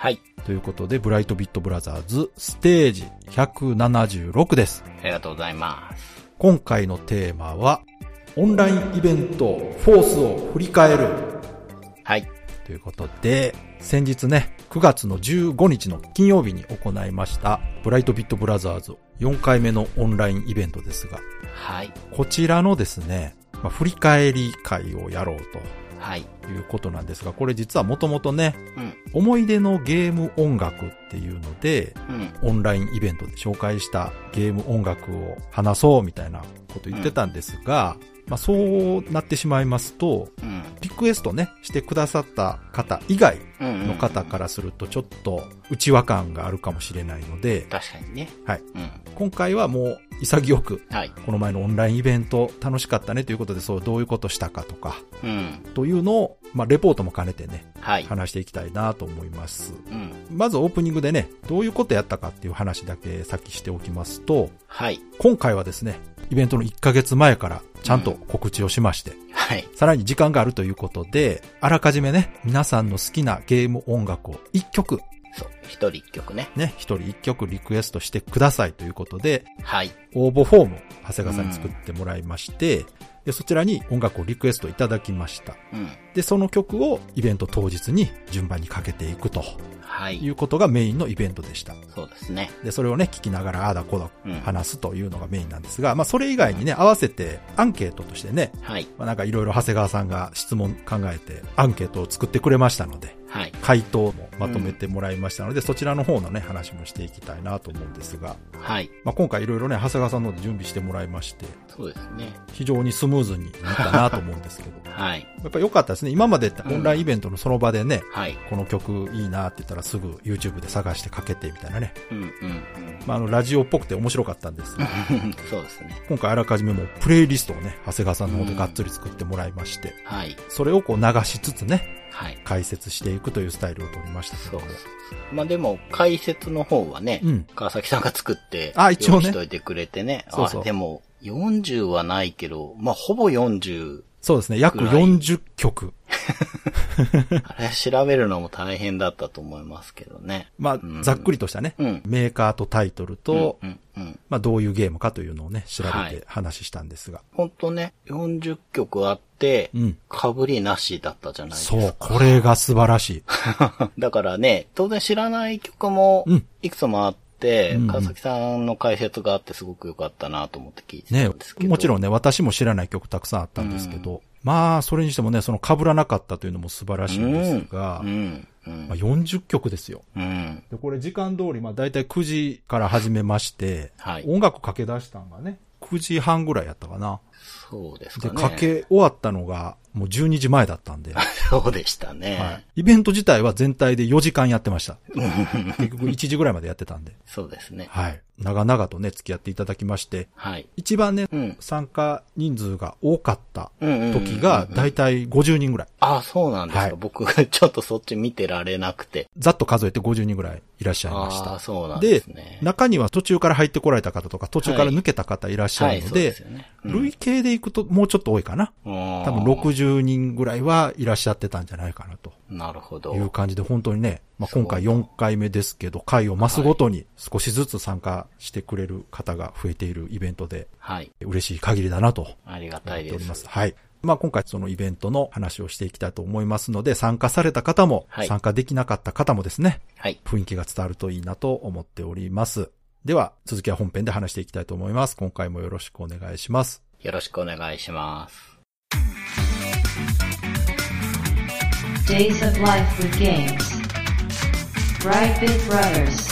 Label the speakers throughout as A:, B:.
A: はい。
B: ということで、ブライトビットブラザーズステージ176です。
A: ありがとうございます。
B: 今回のテーマは、オンラインイベントフォースを振り返る
A: はい。
B: ということで、先日ね、9月の15日の金曜日に行いました、ブライトビットブラザーズ4回目のオンラインイベントですが、
A: はい。
B: こちらのですね、まあ、振り返り会をやろう
A: はい。
B: ということなんですが、これ実はもともとね、
A: うん。
B: 思い出のゲーム音楽っていうので、
A: うん。
B: オンラインイベントで紹介したゲーム音楽を話そうみたいなこと言ってたんですが、まあそうなってしまいますと、
A: うん。
B: リクエストね、してくださった方以外
A: うん。
B: の方からするとちょっと内輪感があるかもしれないので、
A: 確かにね。
B: はい。
A: うん。
B: 今回はもう潔く、
A: はい。
B: この前のオンラインイベント楽しかったねということで、そうどういうことしたかとか、
A: うん。
B: というのを、まあレポートも兼ねてね、
A: はい。
B: 話していきたいなと思います。
A: うん。
B: まずオープニングでね、どういうことやったかっていう話だけ先しておきますと、
A: はい。
B: 今回はですね、イベントの1ヶ月前からちゃんと告知をしまして、
A: はい。
B: さらに時間があるということで、あらかじめね、皆さんの好きなゲーム音楽を1曲、
A: そう。一人一曲ね。
B: ね、1人1曲リクエストしてくださいということで、
A: はい。
B: 応募フォームを長谷川さんに作ってもらいまして、でそちらに音楽をリクエストいただきました。
A: うん。
B: で、その曲をイベント当日に順番にかけていくと
A: はいい。
B: うことがメインのイベントでした。
A: そうですね。
B: で、それをね、聞きながら、ああだこうだ
A: うん
B: 話すというのがメインなんですが、まあ、それ以外にね、合わせてアンケートとしてね、
A: はい。
B: まあ、なんかいろいろ長谷川さんが質問考えて、アンケートを作ってくれましたので、
A: はい。
B: 回答もまとめてもらいましたので、そちらの方のね、話もしていきたいなと思うんですが、
A: はい。
B: まあ、今回いろいろね、長谷川さんの方で準備してもらいまして、
A: そうですね。
B: 非常にスムーズにいったなと思うんですけど、
A: はい。
B: やっぱ良かったですね。今までオンラインイベントのその場でね、
A: はい。
B: この曲いいなって言ったらすぐ YouTube で探してかけてみたいなね。
A: うんうん
B: まあ、あの、ラジオっぽくて面白かったんです。
A: そうですね。
B: 今回あらかじめもうプレイリストをね、長谷川さんの方でがっつり作ってもらいまして、
A: はい。
B: それをこう流しつつね、
A: はい。
B: 解説していくというスタイルを取りましたけ
A: そう
B: ども。。
A: まあでも、解説の方はね、
B: うん。
A: 川崎さんが作って、
B: あ一応ね
A: しといてくれてね。
B: そうそう
A: あ、でも、40はないけど、まあ、ほぼ40。
B: そうですね、約
A: ぐらい
B: 40曲。
A: あれ調べるのも大変だったと思いますけどね。
B: まあ
A: う、ん
B: ざっくりとしたね、
A: うん
B: メーカーとタイトルと、
A: うん、うん。
B: まあ、どういうゲームかというのをね、調べて
A: はい
B: 話したんですが。
A: ほんとね、40曲あって
B: うん、
A: 被りなしだったじゃないですか。
B: そう、これが素晴らしい。
A: だからね、当然知らない曲も
B: うん、
A: いくつもあって、
B: うんうん
A: 川崎さんの解説があってすごく良かったなと思って聞いて
B: ね
A: たんですけど。
B: もちろんね、私も知らない曲たくさんあったんですけど、まあ、それにしてもね、その被らなかったというのも素晴らしいんですが、
A: うん、うん
B: まあ、、40曲ですよ。
A: うん。
B: で、これ時間通り、まあ、だいたい9時から始めまして、
A: はい
B: 音楽かけ出したんがね、9時半ぐらいやったかな。で、
A: そうですかね。
B: かけ終わったのが、もう12時前だったんで、は
A: そうでしたね。
B: い。イベント自体は全体で4時間やってました。結局1時ぐらいまでやってたんで、
A: そうですね。
B: はい。長々とね、付き合っていただきまして、
A: はい。
B: 一番ね、
A: うん
B: 参加人数が多かった時が、だいたい50人ぐらい。
A: あ、そうなんですか。
B: はい
A: 僕がちょっとそっち見てられなくて。
B: ざっと数えて50人ぐらいいらっしゃいました。
A: そうなんですね。
B: 中には途中から入ってこられた方とか、途中から抜けた方いらっしゃるので、累計でいくともうちょっと多いかな。
A: 多
B: 多分60人ぐらいはいらっしゃってたんじゃないかなと
A: なるほど。
B: いう感じで、本当にね、まあ、今回4回目ですけど、回を増すごとに少しずつ参加してくれる方が増えているイベントで、
A: はい。
B: 嬉しい限りだなと
A: ありが
B: 思
A: たいで。
B: す。はい。まあ今回そのイベントの話をしていきたいと思いますので、参加された方も、
A: はい
B: 参加できなかった方もですね、
A: はい。
B: 雰囲気が伝わるといいなと思っております。では、続きは本編で話していきたいと思います。今回もよろしくお願いします。
A: よろしくお願いします。
C: Days of Life with Games. Brightbit Brothers.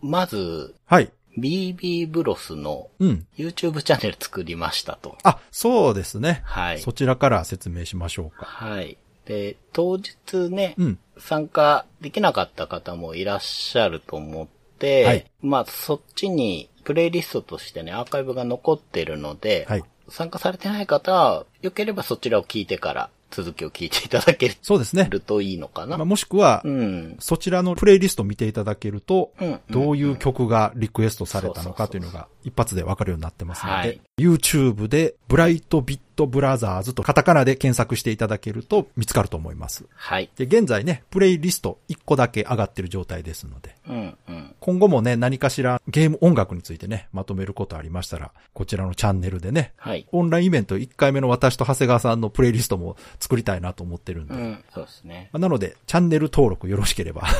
A: まず、
B: はい。
A: BB ブロスの
B: うん。
A: YouTube チャンネル作りましたと。
B: あ、そうですね。
A: はい。
B: そちらから説明しましょうか。
A: はい。で、当日ね、
B: うん。
A: 参加できなかった方もいらっしゃると思って、
B: はい
A: まあそっちにプレイリストとしてね、アーカイブが残ってるので、
B: はい
A: 参加されてない方は、よければそちらを聞いてから続きを聞いていただけ
B: そうですね。
A: るといいのかな。
B: まあ、もしくは、
A: うん。
B: そちらのプレイリストを見ていただけると、
A: うん。
B: どういう曲がリクエストされたのかというのが一発でわかるようになってますので、YouTube でブライトビットブラザーズとカタカナで検索していただけると見つかると思います。
A: はい。
B: で、現在ね、プレイリスト1個だけ上がってる状態ですので、
A: うん、うん。
B: 今後もね、何かしらゲーム音楽についてね、まとめることありましたら、こちらのチャンネルでね、
A: はい。
B: オンラインイベント1回目の私と長谷川さんのプレイリストも作りたいなと思ってるんで、ま
A: うん、そうですね。
B: あなので、チャンネル登録よろしければ。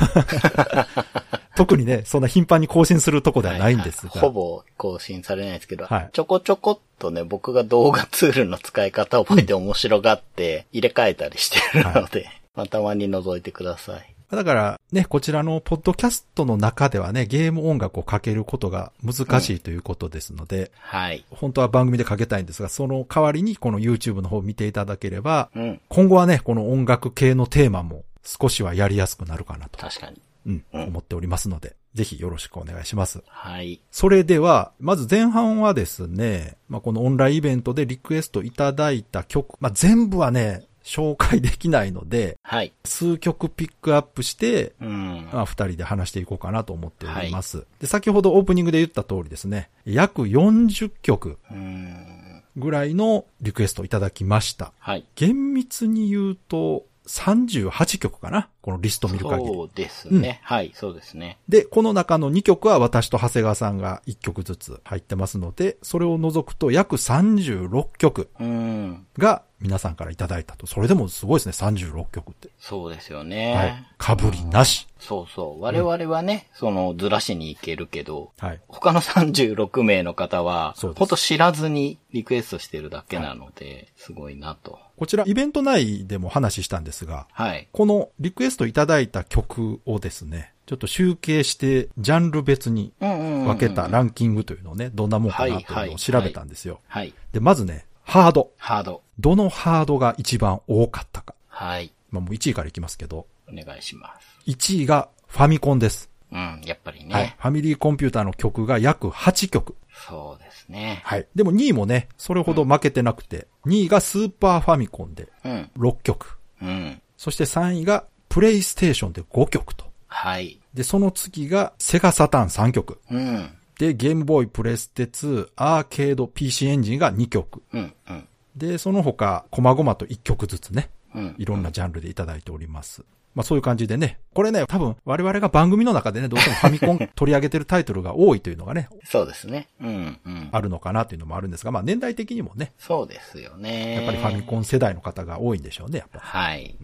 B: 特にね、そんな頻繁に更新するとこではないんですが。
A: ほぼ更新されないですけど、
B: はい
A: ちょこちょこっとね、僕が動画ツールの使い方を覚えて面白がって入れ替えたりしてるので、まあ、たまに覗いてください。
B: だからね、こちらのポッドキャストの中ではね、ゲーム音楽をかけることが難しいということですので、
A: はい。
B: 本当は番組でかけたいんですが、その代わりにこの YouTube の方を見ていただければ、
A: うん。
B: 今後はね、この音楽系のテーマも少しはやりやすくなるかなと、
A: 確かに。
B: うん、
A: うん
B: 思っておりますので、ぜひよろしくお願いします。
A: はい。
B: それでは、まず前半はですね、まあ、このオンラインイベントでリクエストいただいた曲、まあ、全部はね、紹介できないので、
A: はい。
B: 数曲ピックアップして、
A: うん。
B: まあ、二人で話していこうかなと思っております。で、先ほどオープニングで言った通りですね、約40曲
A: うん。
B: ぐらいのリクエストいただきました。
A: はい。
B: 厳密に言うと、38曲かなこのリスト見る限り。
A: そうですね。はい、そうですね。
B: で、この中の2曲は私と長谷川さんが1曲ずつ入ってますので、それを除くと約36曲
A: うん。
B: が皆さんからいただいたと。それでもすごいですね、36曲って。
A: そうですよね。
B: はい。かぶりなし。
A: そうそう。我々はね、そのずらしに行けるけど、
B: はい。
A: 他の36名の方は、
B: そう
A: ほんと知らずにリクエストしてるだけなので、すごいなと。
B: こちらイベント内でも話したんですが、
A: はい。
B: このリクエストいただいた曲をですね、ちょっと集計してジャンル別に
A: うんうんうんうん
B: 分けたランキングというのをね、どんなもんかなというのを調べたんですよ。
A: はい。
B: で、まずね、ハード。
A: ハード。
B: どのハードが一番多かったか。
A: はい。
B: まあもう1位からいきますけど、
A: お願いします。
B: 1位がファミコンです。
A: うん、やっぱりね。
B: はい。ファミリーコンピューターの曲が約8曲。
A: そうですね。
B: はい。でも2位もね、それほど負けてなくて、2位がスーパーファミコンで
A: うん。
B: 6曲。
A: うん。
B: そして3位がプレイステーションで5曲と。
A: はい。
B: で、その次がセガサターン3曲。
A: うん。
B: で、ゲームボーイプレステ2アーケード PC エンジンが2曲。
A: うん。うん。
B: で、その他、細々と1曲ずつね、
A: うん。
B: いろんなジャンルでいただいております。まあそういう感じでね、これね、多分我々が番組の中でね、どうしてもファミコン 取り上げてるタイトルが多いというのがね、
A: そうですね。うん。うん。
B: あるのかなというのもあるんですが、まあ年代的にもね、
A: そうですよね。
B: やっぱりファミコン世代の方が多いんでしょうね、やっぱ。
A: はい。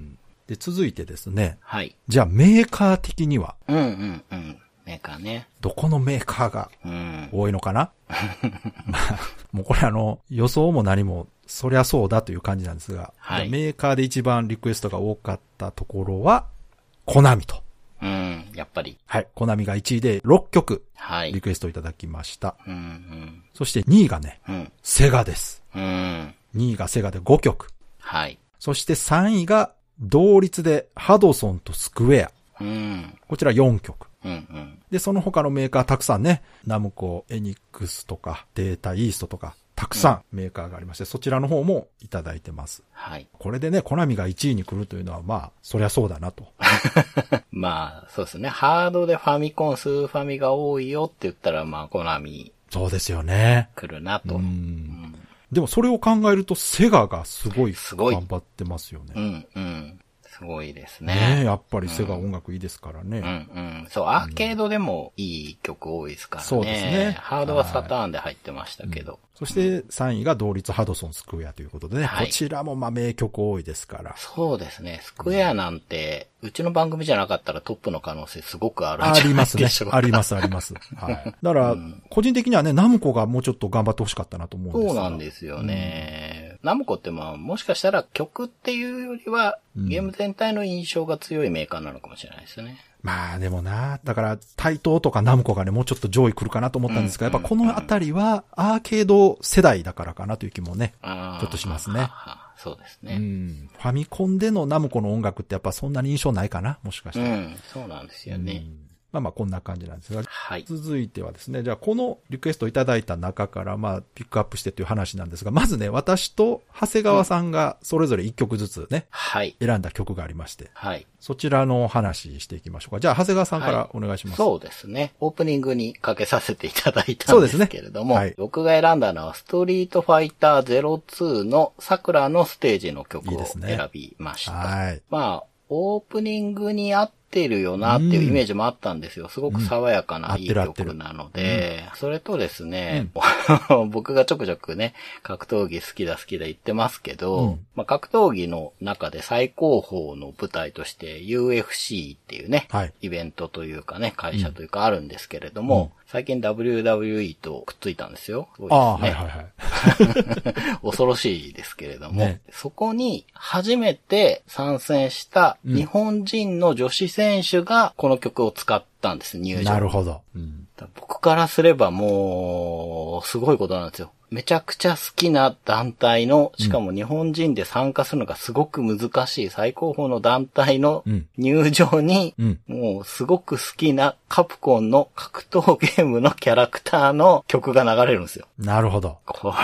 B: で、続いてですね、
A: はい。
B: じゃあメーカー的には、
A: うんうんうん。メーカーね。
B: どこのメーカーが
A: うん。
B: 多いのかな？まあ、もうこれあの、予想も何も、そりゃそうだという感じなんですが、
A: はい
B: メーカーで一番リクエストが多かったところは、コナミと。
A: うん。やっぱり。
B: はい。コナミが1位で6曲
A: はい。
B: リクエストいただきました。
A: うんうん。
B: そして2位がね、
A: うん。
B: セガです。
A: うん。
B: 2位がセガで5曲。
A: はい。
B: そして3位が同率でハドソンとスクエア。
A: うん。
B: こちら4曲。
A: うんうん。
B: で、その他のメーカーたくさんね、ナムコ、エニックスとか、データイーストとか、たくさんメーカーがありまして、そちらの方もいただいてます。
A: はい。
B: これでね、コナミが1位に来るというのは、まあ、そりゃそうだなと。
A: まあ、そうですね。ハードでファミコン、スーファミが多いよって言ったら、まあ、コナミ
B: そうですよね。
A: 来るなと。
B: う
A: うん。
B: ん。でもそれを考えると、セガがすごい
A: すごい
B: 頑張ってますよ
A: う
B: ね。
A: ん、うん。すごいです
B: ね
A: ね。
B: やっぱりセガ音楽いいですからね。
A: うん、うん。そう、アーケードでもいい曲多いですからね。
B: そうですね
A: ハードはサターンで入ってましたけど。
B: そして3位が同率ハドソンスクエアということでね、
A: はい
B: こちらもまあ名曲多いですから。
A: そうですね。スクエアなんて、うちの番組じゃなかったらトップの可能性すごくあるん
B: あ
A: じゃない
B: りますね
A: でしょう。か。
B: あります、あります。はい。だから、個人的にはね、ナムコがもうちょっと頑張ってほしかったなと思うんです
A: そう
B: が
A: なんですよね。ナムコってまあ、もしかしたら曲っていうよりは、ゲーム全体の印象が強いメーカーなのかもしれないですね。
B: まあでもな、だから、対等とかナムコがね、もうちょっと上位来るかなと思ったんですが、
A: うん
B: やっぱこのあたりはアーケード世代だからかなという気もね、ちょっとしますね
A: そうです
B: う
A: ね。
B: ん。ファミコンでのナムコの音楽ってやっぱそんなに印象ないかなもしかし
A: う
B: たら。
A: ん、そうなんですよね。
B: うんまあまあこんな感じなんですが、
A: はい。
B: 続いてはですね、じゃあこのリクエストいただいた中から、まあピックアップしてという話なんですが、まずね、私と長谷川さんがそれぞれ一曲ずつね、
A: はい。
B: 選んだ曲がありまして、
A: はい。
B: そちらの話していきましょうか。じゃあ長谷川さんからお願いします。
A: そうですね。オープニングにかけさせていただいたんです
B: そうですね
A: けれども、
B: はい
A: 僕が選んだのは、ストリートファイター02の桜のステージの曲を
B: いいですね
A: 選びました。
B: はい。
A: まあ、オープニングに合ってるよなっていうイメージもあったんですよ。すごく爽やか
B: うん
A: ないい曲なので、それとですね、僕がちょくちょくね、格闘技好きだ好きだ言ってますけど、
B: うん。
A: まあ、格闘技の中で最高峰の舞台として UFC っていうね、
B: はい。
A: イベントというかね、会社というかあるんですけれども、最近 WWE とくっついたんですよ。すごいですね。
B: ああ、はいはいはい。
A: 恐ろしいですけれども、
B: ね
A: そこに初めて参戦した日本人の女子選手がこの曲を使ったんです、入場。
B: なるほど。うん。
A: 僕からすればもう、すごいことなんですよ。めちゃくちゃ好きな団体の、しかも日本人で参加するのがすごく難しい最高峰の団体の
B: うん
A: 入場に、
B: うん。
A: もうすごく好きなカプコンの格闘ゲームのキャラクターの曲が流れるんですよ。
B: なるほど。
A: こ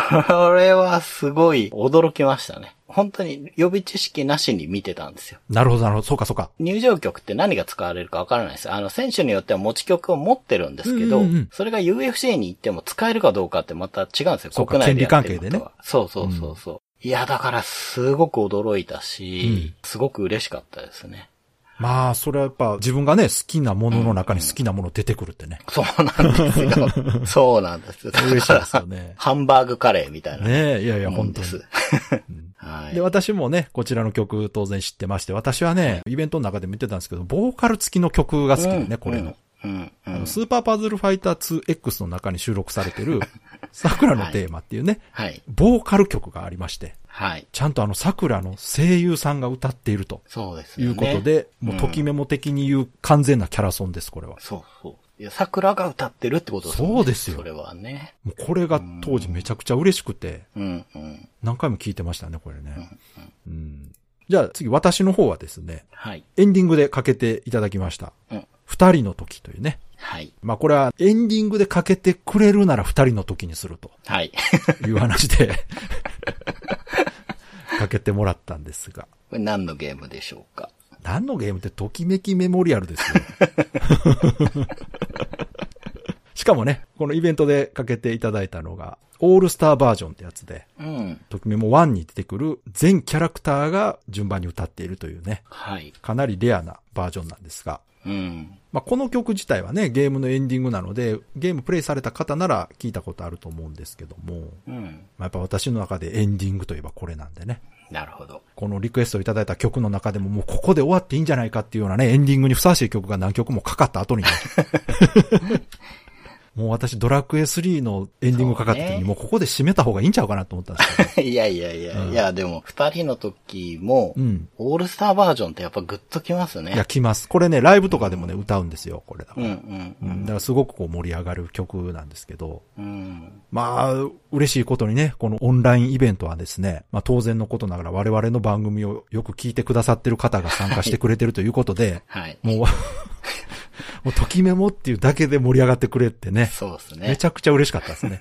A: れはすごい驚きましたね。本当に予備知識なしに見てたんですよ。
B: なるほど、なるほど。そうか、そうか。
A: 入場曲って何が使われるかわからないです。あの、選手によっては持ち曲を持ってるんですけど、
B: うんうんうん
A: それが UFC に行っても使えるかどうかってまた違うんですよ。国内でやってるのとは
B: 権利関係でね
A: そうそうそうそう。いや、だからすごく驚いたし、すごく嬉しかったですね。
B: まあ、それはやっぱ自分がね、好きなものの中に好きなもの出てくるってね。
A: そうなんですよ。そうなんですよ。だ
B: 嬉しいですよね。
A: ハンバーグカレーみたいな
B: ねえ、いやいや、本当
A: です。はい
B: で、。私もね、こちらの曲当然知ってまして、私はね、イベントの中でも言ってたんですけど、ボーカル付きの曲が好きでね、これの。
A: うん。うん。うん
B: あのスーパーパズルファイター 2X の中に収録されてる、桜のテーマっていうね、
A: はい。
B: ボーカル曲がありまして、
A: はい。
B: ちゃんとあの桜の声優さんが歌っていると
A: そうでね。
B: いうことで、もうときメモ的に言う完全なキャラソンです、これは。
A: そうそう。いや、桜が歌ってるってことですよね。
B: そうですよ
A: それはね。
B: もうこれが当時めちゃくちゃ嬉しくて、
A: うんうん。
B: 何回も聞いてましたね、これね。うん。じゃあ次、私の方はですね、
A: はい。
B: エンディングでかけていただきました。
A: うん。
B: 二人の時というね。
A: はい。
B: まあこれはエンディングでかけてくれるなら二人の時にすると
A: はい。
B: いう話で かけてもらったんですが。
A: これ何のゲームでしょうか？
B: 何のゲームってときめきメモリアルですよ。しかもね、このイベントでかけていただいたのが、オールスターバージョンってやつで、
A: うん。
B: ときメモ1に出てくる全キャラクターが順番に歌っているというね、
A: はい。
B: かなりレアなバージョンなんですが、
A: うん。
B: まあ、この曲自体はね、ゲームのエンディングなので、ゲームプレイされた方なら聞いたことあると思うんですけども、
A: うん。
B: まあ、やっぱ私の中でエンディングといえばこれなんでね。
A: なるほど。
B: このリクエストいただいた曲の中でももうここで終わっていいんじゃないかっていうようなね、エンディングにふさわしい曲が何曲もかかった後にね。もう私ドラクエ3のエンディングかかった時にもうここで締めた方がいいんちゃうかなと思ったんですけど。
A: いやいやいや、いや、でも、二人の時も、
B: うん。
A: オールスターバージョンってやっぱグッときますね。
B: いや、来ます。これね、ライブとかでもね、歌うんですよ、これだから。
A: うんうん
B: うんだからすごくこう盛り上がる曲なんですけど。
A: うん。
B: まあ、嬉しいことにね、このオンラインイベントはですね、まあ当然のことながら我々の番組をよく聞いてくださってる方が参加してくれてるということで、
A: はい。
B: もう、もう、ときメモっていうだけで盛り上がってくれってね。
A: そうですね。
B: めちゃくちゃ嬉しかったですね。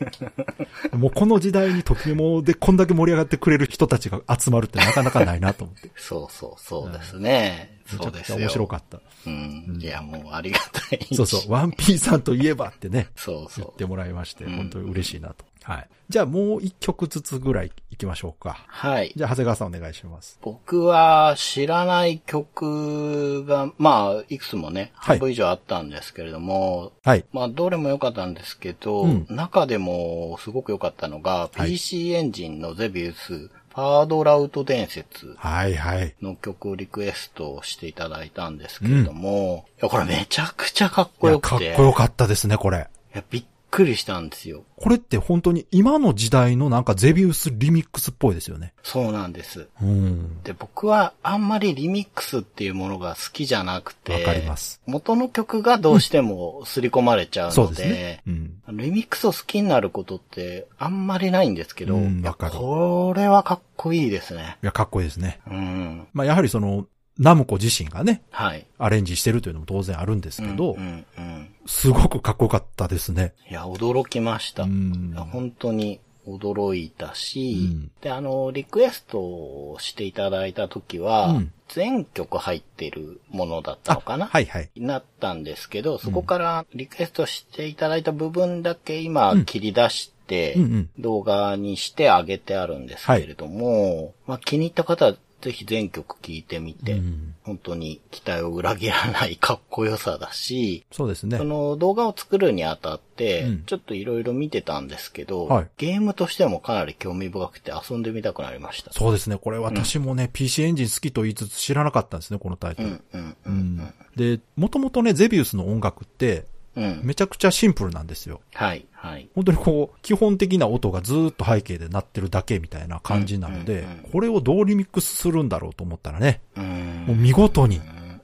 B: もうこの時代にときメモでこんだけ盛り上がってくれる人たちが集まるってなかなかないなと思って。
A: そうそうそうですね。
B: めちゃくちゃ
A: そうですよ。
B: 面白かった。
A: うん。いや、もうありがたい。
B: そうそう、ワンピーさんといえばってね、
A: そうそ
B: 言ってもらいまして、
A: うん
B: 本当に嬉しいなと。はい。じゃあもう一曲ずつぐらい行きましょうか。
A: う。はい。
B: じゃあ長谷川さんお願いします。
A: 僕は知らない曲が、まあ、いくつもね、
B: はい
A: 半分以上あったんですけれども、
B: はい。
A: まあ、どれも良かったんですけど、
B: うん
A: 中でもすごく良かったのが、
B: はい
A: PC エンジンのゼビウス、ファードラウト伝説
B: はいはい。
A: の曲をリクエストしていただいたんですけれども、いや、これめちゃくちゃかっこよくて、
B: かっこよかったですね、これ。
A: いやびっくりしたんですよ。
B: これって本当に今の時代のなんかゼビウスリミックスっぽいですよね。
A: そうなんです。
B: うん。
A: で、僕はあんまりリミックスっていうものが好きじゃなくて、
B: わかります。
A: 元の曲がどうしても刷り込まれちゃう
B: そう
A: ので、
B: ですね。うん。
A: リミックスを好きになることってあんまりないんですけど、
B: うんかる
A: これはかっこいいですね。
B: いや、かっこいいですね。
A: うん。
B: まあ、やはりその、ナムコ自身がね、
A: はい。
B: アレンジしてるというのも当然あるんですけど、
A: うんうんうん。
B: すごくかっこよかったですね。
A: いや、驚きました。
B: うん。
A: 本当に驚いたし、
B: うん。
A: で、あの、リクエストをしていただいた時は、
B: うん。
A: 全曲入ってるものだったのかな？
B: はいはい。
A: なったんですけど、そこからリクエストしていただいた部分だけ今
B: うん。
A: 切り出して
B: うんうん、
A: 動画にしてあげてあるんですけれども、まあ気に入った方はぜひ全曲聴いてみて、
B: うん
A: 本当に期待を裏切らないかっこよさだし、
B: そうですね
A: そ。の動画を作るにあたって
B: うん、
A: ちょっといろいろ見てたんですけど、
B: はい
A: ゲームとしてもかなり興味深くて遊んでみたくなりました。
B: そうですね。これ私もね、PC エンジン好きと言いつつ知らなかったんですね、このタイトル。
A: うん、うん、う
B: うんん。で、もともとね、ゼビウスの音楽って、めちゃくちゃシンプルなんですよ。
A: はい、はい。
B: 本当にこう、基本的な音がずーっと背景で鳴ってるだけみたいな感じなので
A: うんうんうん、
B: これをどうリミックスするんだろうと思ったらね、
A: うん
B: もう見事に、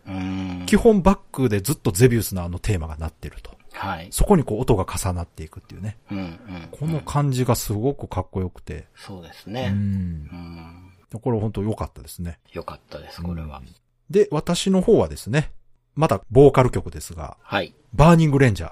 A: うん。
B: 基本バックでずっとゼビウスのあのテーマが鳴ってると。
A: はい。
B: そこにこう音が重なっていくっていうね。
A: うん、うん。
B: この感じがすごくかっこよくて。
A: そうです
B: う
A: ね。
B: ん
A: う。ん。
B: これ本当良かったですね。
A: よかったです、これは。
B: で、私の方はですね、またボーカル曲ですが、
A: はい。
B: バーニングレンジャー。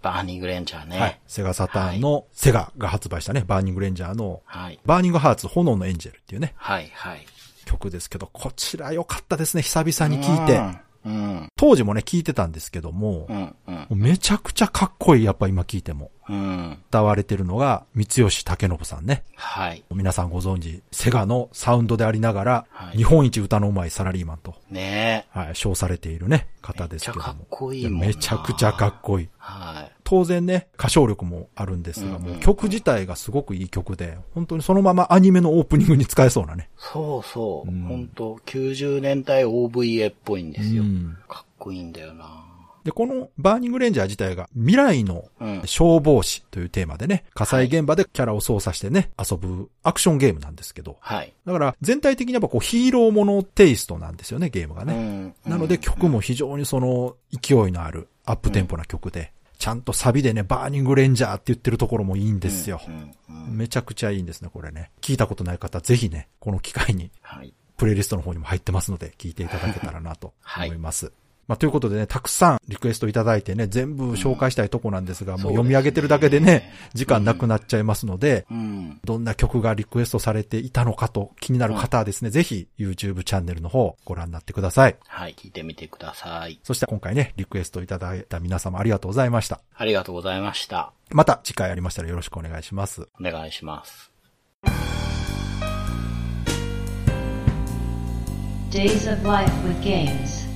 A: バーニングレンジャーね。
B: はい。セガサターンの、セガが発売したね、バーニングレンジャーの、
A: はい。
B: Burning Hearts 炎のエンジェルっていうね、
A: はい、はい。
B: 曲ですけど、こちら良かったですね、久々に聴いて。
A: うん。
B: 当時もね、聴いてたんですけども、
A: うん、うん
B: めちゃくちゃかっこいい、やっぱ今聴いても。
A: うん。
B: 歌われてるのが、三吉武信さんね。
A: はい。
B: 皆さんご存知、セガのサウンドでありながら、
A: はい
B: 日本一歌のうまいサラリーマンと、
A: ねえ。
B: はい、称されているね、方ですけども。
A: めっちゃかっこいいもんな
B: めちゃくちゃかっこいい。
A: はい。
B: 当然ね、歌唱力もあるんですが、もう曲自体がすごくいい曲で、本当にそのままアニメのオープニングに使えそうなね。
A: そうそう。
B: うん
A: 本当90年代 OVA っぽいんですよ。
B: うん
A: かっこいいんだよな。
B: で、このバーニングレンジャー自体が未来の
A: うん。
B: 消防士というテーマでね、火災現場でキャラを操作してね、遊ぶアクションゲームなんですけど、
A: はい。
B: だから全体的にやっぱこうヒーローものテイストなんですよね、ゲームがね。
A: うん
B: なので曲も非常にその勢いのあるアップテンポな曲で、ちゃんとサビでね、バーニングレンジャーって言ってるところもいいんですよめちゃくちゃいいんですね、これね。聞いたことない方、ぜひね、この機会に
A: はい。
B: プレイリストの方にも入ってますので、聞いていただけたらなと
A: はい
B: 思います。まあ、ということでね、たくさんリクエストいただいてね、全部紹介したいとこなんですが、もう
A: そうですね
B: 読み上げてるだけでね、時間なくなっちゃいますので、
A: うん。
B: どんな曲がリクエストされていたのかと気になる方はですね、ぜひ YouTube チャンネルの方ご覧になってください。
A: はい。聞いてみてください。
B: そして今回ね、リクエストいただいた皆様ありがとうございました。
A: ありがとうございました。
B: また次回ありましたらよろしくお願いします。
A: お願いします。
C: Days of Life with Games.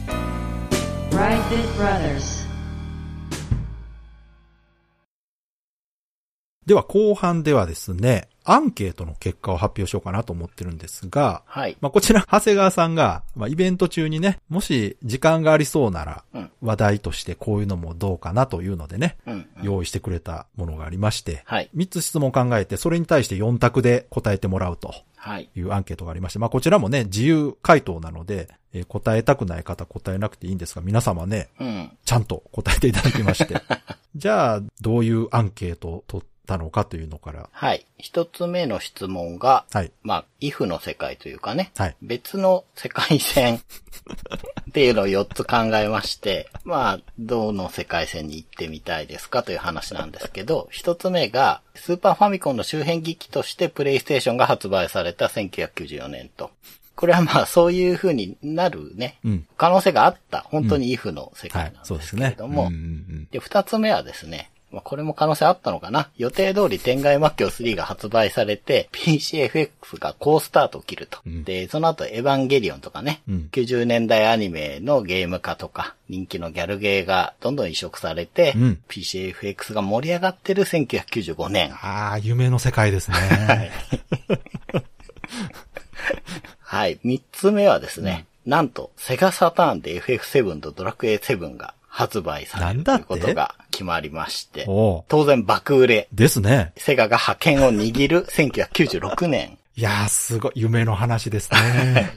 B: では後半ではですね、アンケートの結果を発表しようかなと思ってるんですが、
A: はい。
B: まあ、こちら、長谷川さんが、まあ、イベント中にね、もし時間がありそうなら、
A: うん。
B: 話題としてこういうのもどうかなというのでね、
A: うん。うん
B: 用意してくれたものがありまして、
A: はい。
B: 3つ質問を考えて、それに対して4択で答えてもらうと
A: はい。
B: いうアンケートがありまして、まあ、こちらもね、自由回答なので、えー答えたくない方答えなくていいんですが、皆様ね、
A: うん。
B: ちゃんと答えていただきまして、じゃあ、どういうアンケートを取ったのかというのから、
A: はい。一つ目の質問が、
B: はい。
A: まあ、イフの世界というかね、
B: はい。
A: 別の世界線 っていうのを4つ考えまして、まあ、どの世界線に行ってみたいですかという話なんですけど、一つ目が、スーパーファミコンの周辺機器としてプレイステーションが発売された1994年と。これはまあ、そういう風になるね、
B: うん。
A: 可能性があった、本当にイフの世
B: はい
A: 界な。ん
B: そう
A: で
B: です。
A: けれども、
B: うんうんうん
A: で、二つ目はですね、まあ、これも可能性あったのかな予定通り天外魔境3が発売されて、PCFX が好スタートを切ると。
B: うん
A: で、その後エヴァンゲリオンとかね、
B: うん
A: 90年代アニメのゲーム化とか、人気のギャルゲーがどんどん移植されて、
B: うん
A: PCFX が盛り上がってる1995年。
B: ああ、夢の世界ですね。
A: はい。三つ目はですね、なんと、セガサターンで FF7 とドラクエ7が発売されるということが決まりまして、当然爆売れ、
B: ですね。
A: セガが覇権を握る 1996年。
B: いやー、すごい、夢の話ですね。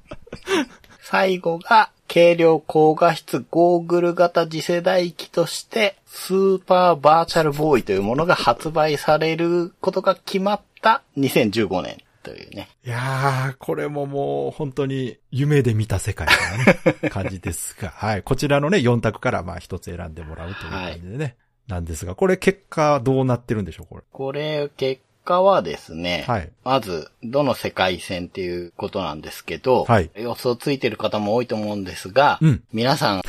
A: 最後が、軽量高画質ゴーグル型次世代機として、スーパーバーチャルボーイというものが発売されることが決まった2015年というね。
B: いやー、これももう本当に夢で見た世界のね、感じですが、はい。こちらのね、4択からまあ一つ選んでもらうという感じでね。なんですが、これ結果どうなってるんでしょう、これ。
A: これ、結果はですね、
B: はい
A: まず、どの世界線っていうことなんですけど、
B: はい
A: 予想ついてる方も多いと思うんですが、
B: うん
A: 皆さん、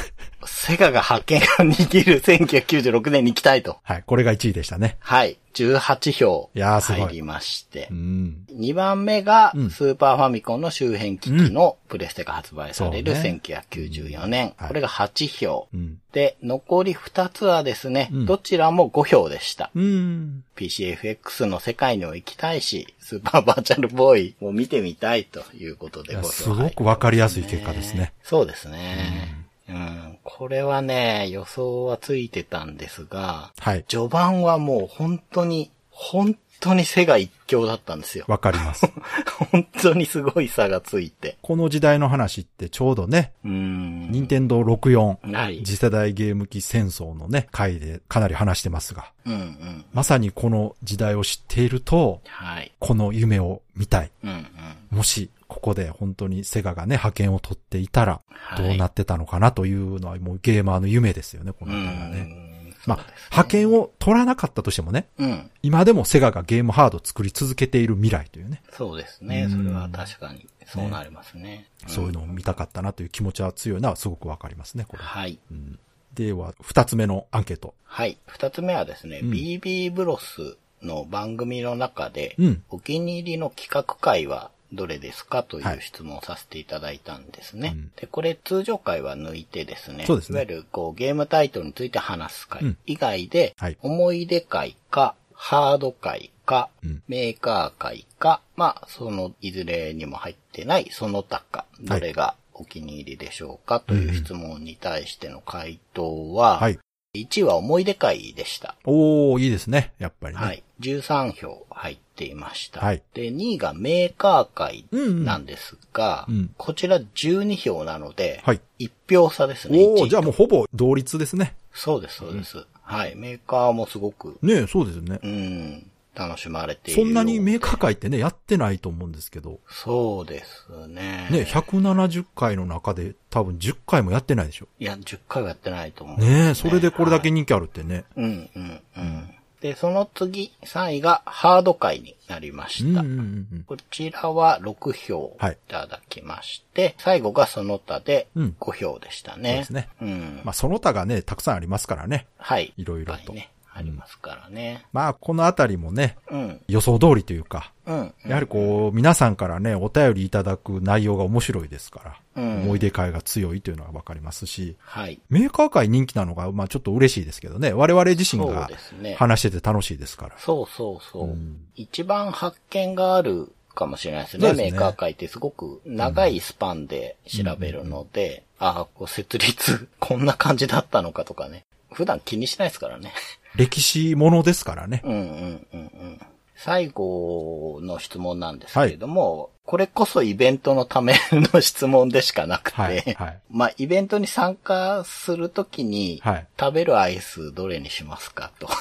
A: セガが覇権を握る1996年に行きたいと。
B: はい。これが1位でしたね。
A: はい。18票入りまして
B: う。ん。
A: 2番目が
B: うん、
A: スーパーファミコンの周辺機器のプレステが発売される
B: そうね
A: 1994年。
B: はい
A: これが8票。
B: うん。
A: で、残り2つはですね、
B: うん
A: どちらも5票でした。
B: うん。
A: PCFX の世界にも行きたいし、スーパーバーチャルボーイも見てみたいということで
B: いや
A: ご
B: すごくわかりやすい結果ですね。
A: そうですね。うん。これはね、予想はついてたんですが、
B: はい。
A: 序盤はもう本当に、本当に背が一強だったんですよ。
B: わかります。
A: 本当にすごい差がついて。
B: この時代の話ってちょうどね、
A: うん。
B: 任天堂64、
A: はい。
B: 次世代ゲーム機戦争のね、回でかなり話してますが、
A: うんうん。
B: まさにこの時代を知っていると、
A: はい。
B: この夢を見たい。
A: うんうん。
B: もし、ここで本当にセガがね、派遣を取っていたら、
A: はい
B: どうなってたのかなというのはもうゲーマーの夢ですよね、こ
A: う
B: の辺はね。
A: ん。
B: まあ、派遣を取らなかったとしてもね、
A: うん。
B: 今でもセガがゲームハードを作り続けている未来というね、
A: そうですね。それは確かに、そうなりますね。
B: そういうのを見たかったなという気持ちは強いのはすごくわかりますね、これ。
A: はい。
B: うんでは、二つ目のアンケート。
A: はい。二つ目はですね、
B: うん
A: BB ブロスの番組の中で、
B: うん
A: お気に入りの企画会はどれですかとい
B: はいう
A: 質問をさせていただいたんですね。
B: うん
A: で、これ通常会は抜いてですね、
B: そうですね
A: いわゆるこうゲームタイトルについて話す会
B: うん
A: 以外で、
B: はい
A: 思い出会か、ハード会か、
B: うん
A: メーカー会か、まあ、そのいずれにも入ってないその他か、どれがお気に入りでしょうかという質問に対しての回答は、
B: はい。
A: 1位は思い出会でした。
B: おー、いいですね、やっぱりね。
A: はい。13票入っていました。
B: はい
A: で、2位がメーカー会
B: うんうん
A: なんですが、
B: うん
A: こちら12票なので、
B: はい。
A: 1票差ですね。
B: おー、
A: 1位
B: じゃあもうほぼ同率ですね。
A: そうです、そうです。はい。メーカーもすごく、
B: ねえそうですよね。
A: うん、楽しまれている
B: そんなにメー
A: ー
B: カー会ってね、やってないと思うんですけど、
A: そうですね。
B: ね、170回の中で多分10回もやってないでしょ。
A: いや、10回はやってないと思う、
B: ねえそれでこれだけ
A: はい
B: 人気あるってね。
A: うん、うん、うん。で、その次、3位がハード会になりました。
B: うんうんうんうん。
A: こちらは6票
B: はい
A: いただきまして、最後がその他で
B: うん
A: 5票でしたね。
B: そうですね。
A: うん。
B: まあその他がね、たくさんありますからね。
A: はい。
B: いろいろと
A: ね、ありますからね。
B: まあこのあたりもね、
A: うん。
B: 予想通りというか、
A: うん。
B: やはりこう、皆さんからね、お便りいただく内容が面白いですから、
A: うん
B: 思い出会が強いというのがわかりますし、
A: はい。
B: メーカー界人気なのが、まあちょっと嬉しいですけどね、我々自身
A: そう
B: が
A: ですね。
B: 話してて楽しいですから。
A: そうそうそう。
B: うん
A: 一番発見があるかもしれないですね。
B: すね
A: メーカー界ってすごく長いスパンで調べるので、ああ、こう設立こんな感じだったのかとかね。普段気にしないですからね。
B: 歴史ものですからね。
A: うんうんうんうん。最後の質問なんですけれども、これこそイベントのための質問でしかなくて、
B: はいはい
A: まあイベントに参加するときに、
B: はい
A: 食べるアイスどれにしますかと。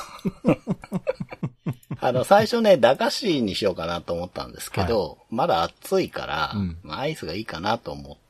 A: あの、最初ね、駄菓子にしようかなと思ったんですけど、まだ暑いから、
B: うん
A: まあアイスがいいかなと思って、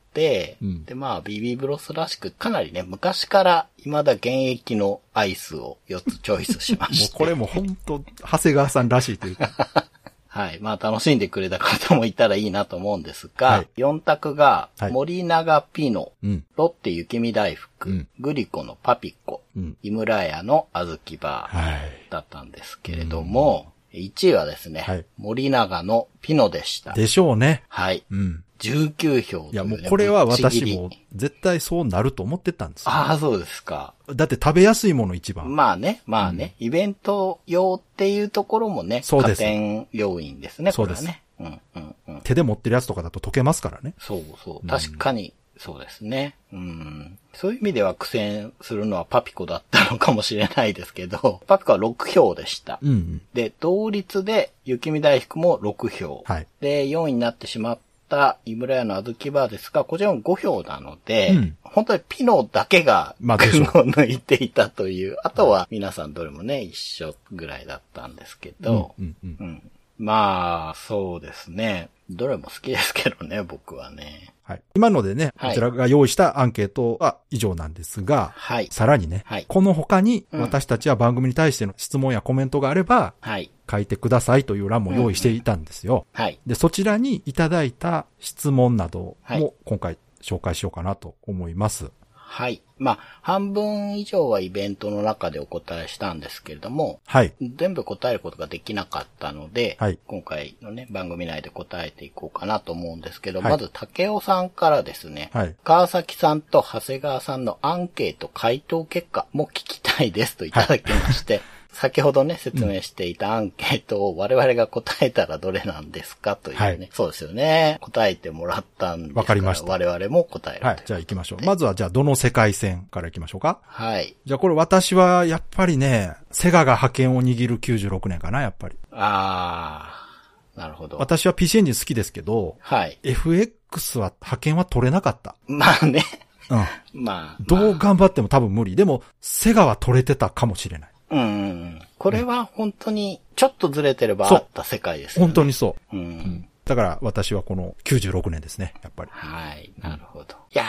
B: うん
A: で、まあ、BB ブロスらしく、かなりね、昔から未だ現役のアイスを4つチョイスしま
B: も
A: して。
B: うこれも本当長谷川さんらしいというか。
A: はい。まあ楽しんでくれた方もいたらいいなと思うんですが、
B: はい
A: 4択が
B: はい、
A: 森永ピノ、
B: うん。
A: ロッテ雪見大福、
B: うん
A: グリコのパピコ、
B: うん。
A: 井村屋の小豆バー
B: はい。
A: だったんですけれども、1位はですね、
B: はい
A: 森永のピノでした。
B: でしょうね。
A: はい。
B: うん。
A: 19票ね、
B: いやもうこれは私も絶対そうなると思ってたんですよ。
A: ああ、そうですか。
B: だって食べやすいもの一番。
A: まあね、まあね、イベント用っていうところもね、加
B: そうです
A: 点要因ですね、
B: そうです
A: これはね。うん、うん、うん。
B: 手で持ってるやつとかだと溶けますからね。
A: そうそう。確かに、そうですね。うん。そういう意味では苦戦するのはパピコだったのかもしれないですけど、パピコは6票でした。
B: うんうん。
A: で、同率で雪見大福も6票。
B: はい。
A: で、4位になってしまった井村屋の小豆バーですが、こちらも5票なので、
B: うん
A: 本当にピノだけが群を抜いていたという、あとは皆さんどれもね、一緒ぐらいだったんですけど、
B: うんうん。
A: うんまあ、そうですね。どれも好きですけどね、僕はね。
B: はい。今のでね、
A: はい
B: こちらが用意したアンケートは以上なんですが、
A: はい。
B: さらにね、
A: はい
B: この他に
A: うん
B: 私たちは番組に対しての質問やコメントがあれば、
A: はい。
B: 書いてくださいという欄も用意していたんですよ。
A: はい。
B: で、そちらにいただいた質問など
A: はい
B: も今回紹介しようかなと思います。
A: はい。まあ、半分以上はイベントの中でお答えしたんですけれども、
B: はい。
A: 全部答えることができなかったので、
B: はい
A: 今回のね、番組内で答えていこうかなと思うんですけど、
B: はい
A: まず竹尾さんからですね、
B: はい。
A: 川崎さんと長谷川さんのアンケート回答結果も聞きたいですといただきまして、先ほどね、説明していたアンケートを我々が答えたらどれなんですかというね、
B: はい
A: そうですよね。答えてもらったんです
B: わかりました
A: 我々も答える。
B: はい。じゃあ行きましょう。まずはじゃあどの世界線から行きましょうか。
A: はい。
B: じゃあこれ私はやっぱりね、セガが覇権を握る96年かな、やっぱり。
A: あー、なるほど。
B: 私は PC エンジン好きですけど、
A: はい。
B: FX は派遣は取れなかった。
A: まあね。
B: うん。
A: まあ。
B: どう頑張っても多分無理。でも、セガは取れてたかもしれない。
A: うん。これは本当に、ちょっとずれてればあった世界ですよね。
B: 本当にそう。
A: うん。
B: だから私はこの96年ですね、やっぱり。
A: はい。なるほど。いやー、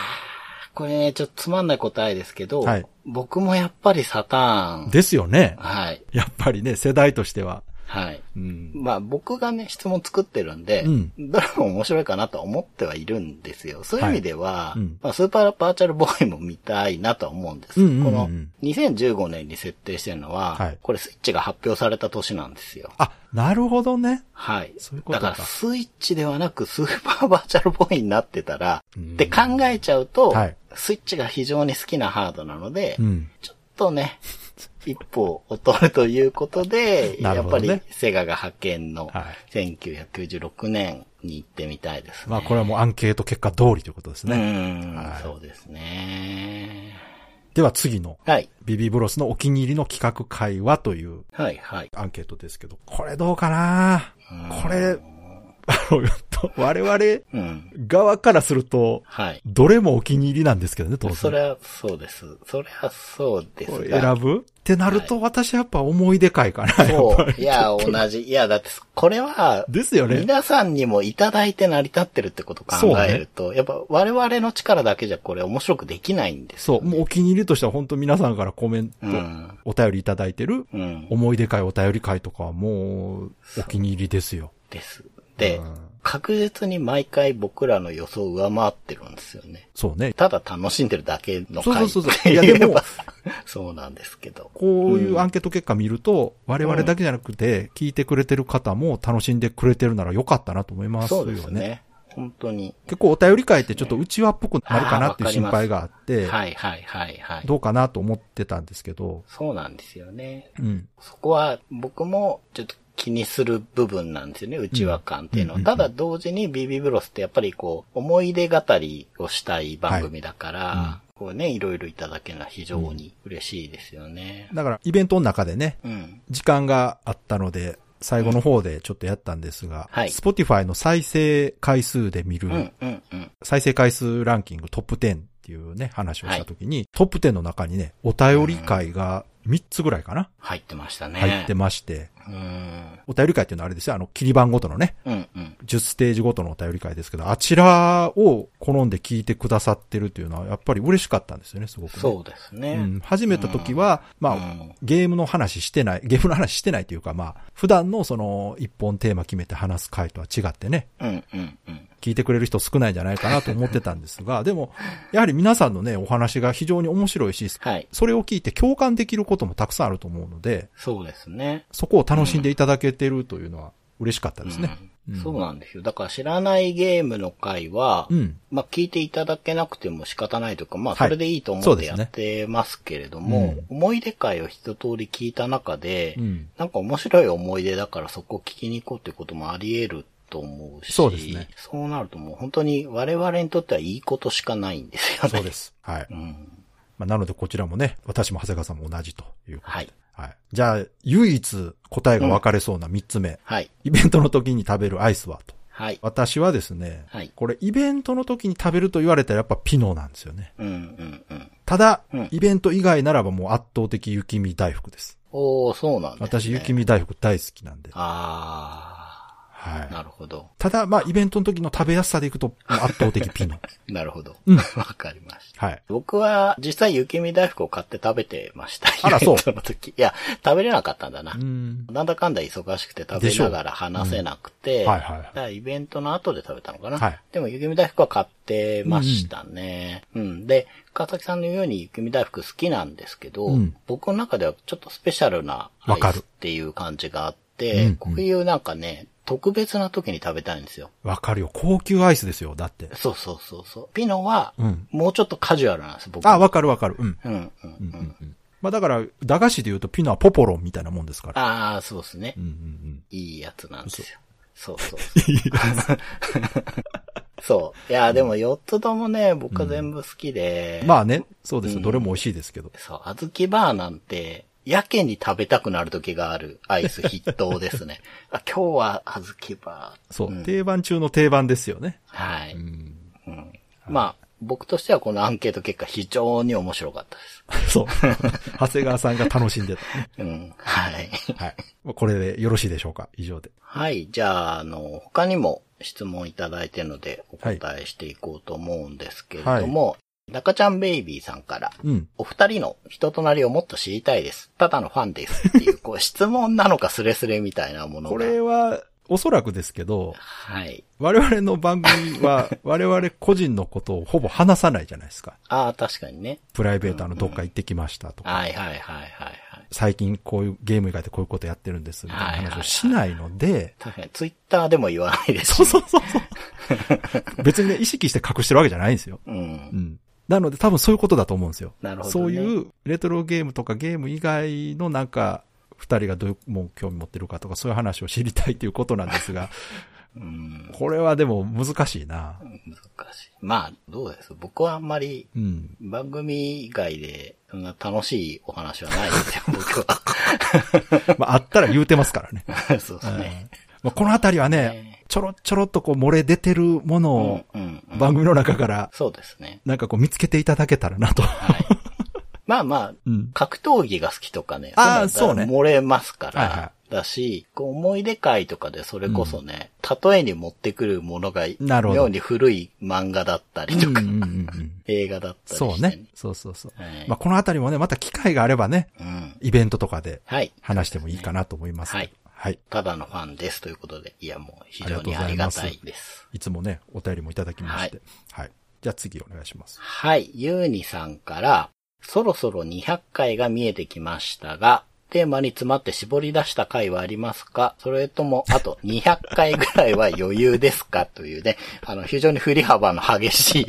A: これね、ちょっとつまんない答えですけど、
B: はい
A: 僕もやっぱりサターン。
B: ですよね。
A: はい。
B: やっぱりね、世代としては。
A: はい。
B: うん。
A: まあ僕がね、質問作ってるんで、
B: うん
A: どれも面白いかなとは思ってはいるんですよ。そういう意味では、
B: はいうん
A: まあ、スーパーバーチャルボーイも見たいなとは思うんです。
B: うんうんうん
A: この2015年に設定してるのは、
B: はい
A: これスイッチが発表された年なんですよ。
B: あ、なるほどね。
A: はい。
B: そういうことか
A: だからスイッチではなくスーパーバーチャルボーイになってたら、
B: うん
A: って考えちゃうと、
B: はい
A: スイッチが非常に好きなハードなので、
B: うん。
A: ちょっとね、一歩劣るということで、
B: な
A: やっぱりセガが派遣の
B: は
A: 1996年に行ってみたいですね。
B: まあこれはもうアンケート結果通りということです
A: う
B: ね。
A: ん、
B: はい
A: そうですね。
B: では次の、
A: はい。
B: ビビブロスのお気に入りの企画会話という
A: はい、はい。
B: アンケートですけど、これどうかな？
A: うん
B: これ、あの、我々
A: うん。
B: 側からすると、
A: はい。
B: どれもお気に入りなんですけどね、当然。
A: それはそうです。それはそうですが。
B: 選ぶ？ってなると、私やっぱ思い出会かな、やっ
A: そう。いや、同じ。いや、だって、これは、
B: ですよね。
A: 皆さんにもいただいて成り立ってるってことを考えると、やっぱ我々の力だけじゃこれ面白くできないんですよ。
B: そう。もうお気に入りとしては本当皆さんからコメント、
A: うん。
B: お便りいただいてる、
A: うん。
B: 思い出会、お便り会とかはもう、お気に入りですよ。
A: です。確実に毎回僕らの予想を上回ってるんですよね。
B: そうね。
A: ただ楽しんでるだけの回
B: そうそうそういやでも
A: そうなんですけど。
B: こういうアンケート結果見ると、我々だけじゃなくて、聞いてくれてる方も楽しんでくれてるならよかったなと思いますよね。
A: そうですね。本当に。
B: 結構お便り会ってちょっと内輪っぽくなるかなっていう心配があって、
A: はいはいはいはい。
B: どうかなと思ってたんですけど、
A: そうなんですよね。
B: うん。
A: そこは僕もちょっと気にする部分なんですよね、内輪感っていうのは。
B: うん
A: ただ同時に BB ブロスってやっぱりこう、思い出語りをしたい番組だから、こうね、いろいろいただけるのは非常に嬉しいですよね。
B: だからイベントの中でね、
A: うん。
B: 時間があったので、最後の方でちょっとやったんですが、
A: はい
B: Spotify の再生回数で見る、
A: うん、うん、うん。
B: 再生回数ランキングトップ10っていうね、話をしたときに、トップ10の中にね、お便り会が3つぐらいかな、
A: 入ってましたね。
B: 入ってまして、
A: うん。
B: お便り会っていうのはあれですよ、あの、切り番ごとのね、
A: うん、うん。
B: 10ステージごとのお便り会ですけど、あちらを好んで聞いてくださってるっていうのは、やっぱり嬉しかったんですよね、すごく、ね。
A: そうですね。
B: うん。始めた時は、まあ、
A: うん
B: ゲームの話してない、ゲームの話してないというか、まあ、普段のその、一本テーマ決めて話す回とは違ってね、
A: うん、うん、うん。
B: 聞いてくれる人少ないんじゃないかなと思ってたんですが、でも、やはり皆さんのね、お話が非常に面白いし、
A: はい。
B: それを聞いて共感できることもたくさんあると思うので、
A: そうですね。
B: そこを楽しんでいただけてるというのは嬉しかったですね。
A: うんそうなんですよ。だから知らないゲームの回は、
B: うん。
A: まあ聞いていただけなくても仕方ないとか、まあ
B: はい
A: それでいいと思ってやってますけれども、
B: うん
A: 思い出回を一通り聞いた中で、
B: うん。
A: なんか面白い思い出だからそこ聞きに行こうってこともあり得ると思うし。
B: そうですね。
A: そうなるともう本当に我々にとってはいいことしかないんですよね。
B: そうで。す。はい。
A: うん。
B: まあ、なのでこちらもね、私も長谷川さんも同じということで。
A: はい。
B: はい。じゃあ、唯一答えが分かれそうな3つ目。
A: はい。
B: イベントの時に食べるアイスはと。
A: はい。
B: 私はですね、
A: はい
B: これイベントの時に食べると言われたらやっぱピノなんですよね。
A: うんうんうん。
B: ただ、
A: うん
B: イベント以外ならばもう圧倒的雪見大福です。
A: おー、そうなんですね。
B: 私雪見大福大好きなんで。
A: あー、
B: はい。
A: なるほど。
B: ただ、まあ、イベントの時の食べやすさでいくと、圧倒的ピノ。
A: なるほど。
B: うん
A: わかりました。
B: はい。
A: 僕は実際雪見大福を買って食べてました。
B: あらそう
A: イベントの時。いや、食べれなかったんだな。
B: うん。
A: なんだかんだ忙しくて食べながら話せなくて、
B: はいはいはい
A: だからイベントの後で食べたのかな。
B: はい
A: でも雪見大福は買ってましたね。うん、で、川崎さんのように雪見大福好きなんですけど、
B: うん
A: 僕の中ではちょっとスペシャルなア
B: わかる
A: イスっていう感じがあっ
B: うん
A: て、
B: うん
A: こういうなんかね、特別な時に食べたいんですよ。
B: わかるよ。高級アイスですよ。だって。
A: そうそうそうそう。ピノは
B: うん、
A: もうちょっとカジュアルなんです、僕。
B: あ、わかるわかる。うん。
A: うん、うん、う
B: うん
A: ん。
B: うんうん。まあだから、駄菓子で言うとピノはポポロンみたいなもんですから。
A: ああ、そうですね
B: うん。うん
A: いいやつなんですよ。そうそうそう。そう。いや、でも4つともね、僕は全部好きで。
B: うん。まあね、そうですよ。
A: うん
B: どれも美味しいですけど。
A: そう、あずきバーなんて、やけに食べたくなる時があるアイス筆頭ですね。あ今日はあずきバー。
B: そう、
A: ん
B: 定番中の定番ですよね。
A: はい、
B: うん。
A: うん。まあ、僕としてはこのアンケート結果非常に面白かったです。
B: そう。長谷川さんが楽しんでたね。
A: うん。はい。
B: はい。これでよろしいでしょうか？以上で。
A: はい。じゃあ、あの、他にも質問いただいてるので、お答えしていこうと思うんですけれども、中ちゃんベイビーさんから、
B: うん。
A: お二人の人となりをもっと知りたいです。ただのファンです。っていう、こう、質問なのかスレスレみたいなものが。
B: これは、おそらくですけど、
A: はい。
B: 我々の番組は、我々個人のことをほぼ話さないじゃないですか。
A: ああ、確かにね。
B: プライベートのどっか行ってきましたとか、
A: はいはいはいはいはい。
B: 最近こういうゲーム以外でこういうことやってるんですみたいな話をしないので、
A: 確かに、ツイッターでも言わないですし
B: そうそうそうそう。別にね、意識して隠してるわけじゃないんですよ。
A: う。
B: うんん。なので多分そういうことだと思うんですよ。
A: なるほどね
B: そういうレトロゲームとかゲーム以外のなんか、二人がどういうもう興味持ってるかとかそういう話を知りたいということなんですが、
A: うん。
B: これはでも難しいな。
A: 難しい。まあ、どうです？僕はあんまり
B: うん。
A: 番組以外でそんな楽しいお話はないですよ、僕は。
B: まあ、あったら言うてますからね。
A: そうですね。
B: まあ、このあたりはね
A: ね、
B: ちょろちょろっとこう漏れ出てるものを
A: うんうんうん
B: 番組の中から
A: そうですね。
B: なんかこう見つけていただけたらなと。
A: はい。まあまあ、
B: うん。
A: 格闘技が好きとかね。
B: あー
A: そういうのは
B: そう
A: 漏れますから。
B: はいは
A: だし、こう思い出会とかでそれこそね、例えに持ってくるものが、
B: なるほ
A: に古い漫画だったりとか、
B: うんうんうんうん
A: 映画だったりして、
B: そうね。そうそうそう。
A: はい
B: まあ、このあたりもね、また機会があればね、
A: うん。
B: イベントとかで
A: はい。
B: 話してもいいかなと思います。
A: はい
B: はい。
A: ただのファンですということで、いやもう非常にありがたいです。
B: いつもね、お便りもいただきまして。はい。じゃあ次お願いします。
A: はい。ゆうにさんから、そろそろ200回が見えてきましたが、テーマに詰まって絞り出した回はありますか？それとも、あと 200回ぐらいは余裕ですか？というね、あの、非常に振り幅の激しい。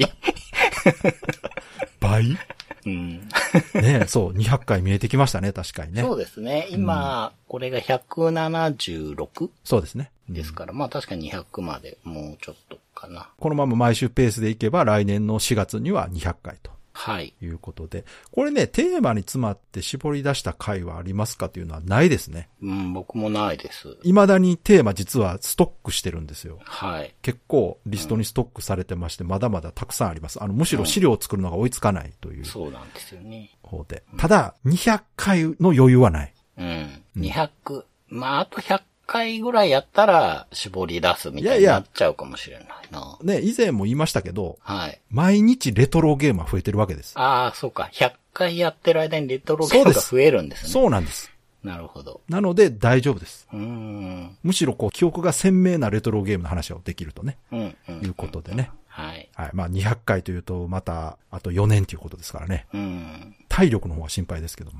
B: 倍？
A: うん、
B: ねそう、200回見えてきましたね、確かにね。
A: そうですね。今、これが176
B: そうですね。うん
A: ですから、まあ確かに200までもうちょっとかな。
B: このまま毎週ペースでいけば来年の4月には200回と
A: はい。
B: いうことで。これね、テーマに詰まって絞り出した回はありますかというのはないですね。
A: うん、僕もないです。
B: 未だにテーマ実はストックしてるんですよ。
A: はい。
B: 結構リストにストックされてまして、まだまだたくさんあります。あの、むしろ資料を作るのが追いつかないという
A: そうなんですよね。
B: 方で。ただ、200回の余裕はない。
A: うん。200、まあ、あと100回ぐらいやったら、絞り出すみたいになっちゃうかもしれないな。
B: ね、以前も言いましたけど、
A: はい。
B: 毎日レトロゲームは増えてるわけです。
A: ああ、そうか。100回やってる間にレトロゲームが増えるんですね。
B: そうなんです。
A: なるほど。
B: なので大丈夫です。
A: うーん。
B: むしろこう、記憶が鮮明なレトロゲームの話をできるとね、
A: うん、うん。
B: いうことでね。
A: はい。
B: はい。まあ、200回というと、また、あと4年ということですからね。
A: うん。
B: 体力の方が心配ですけども。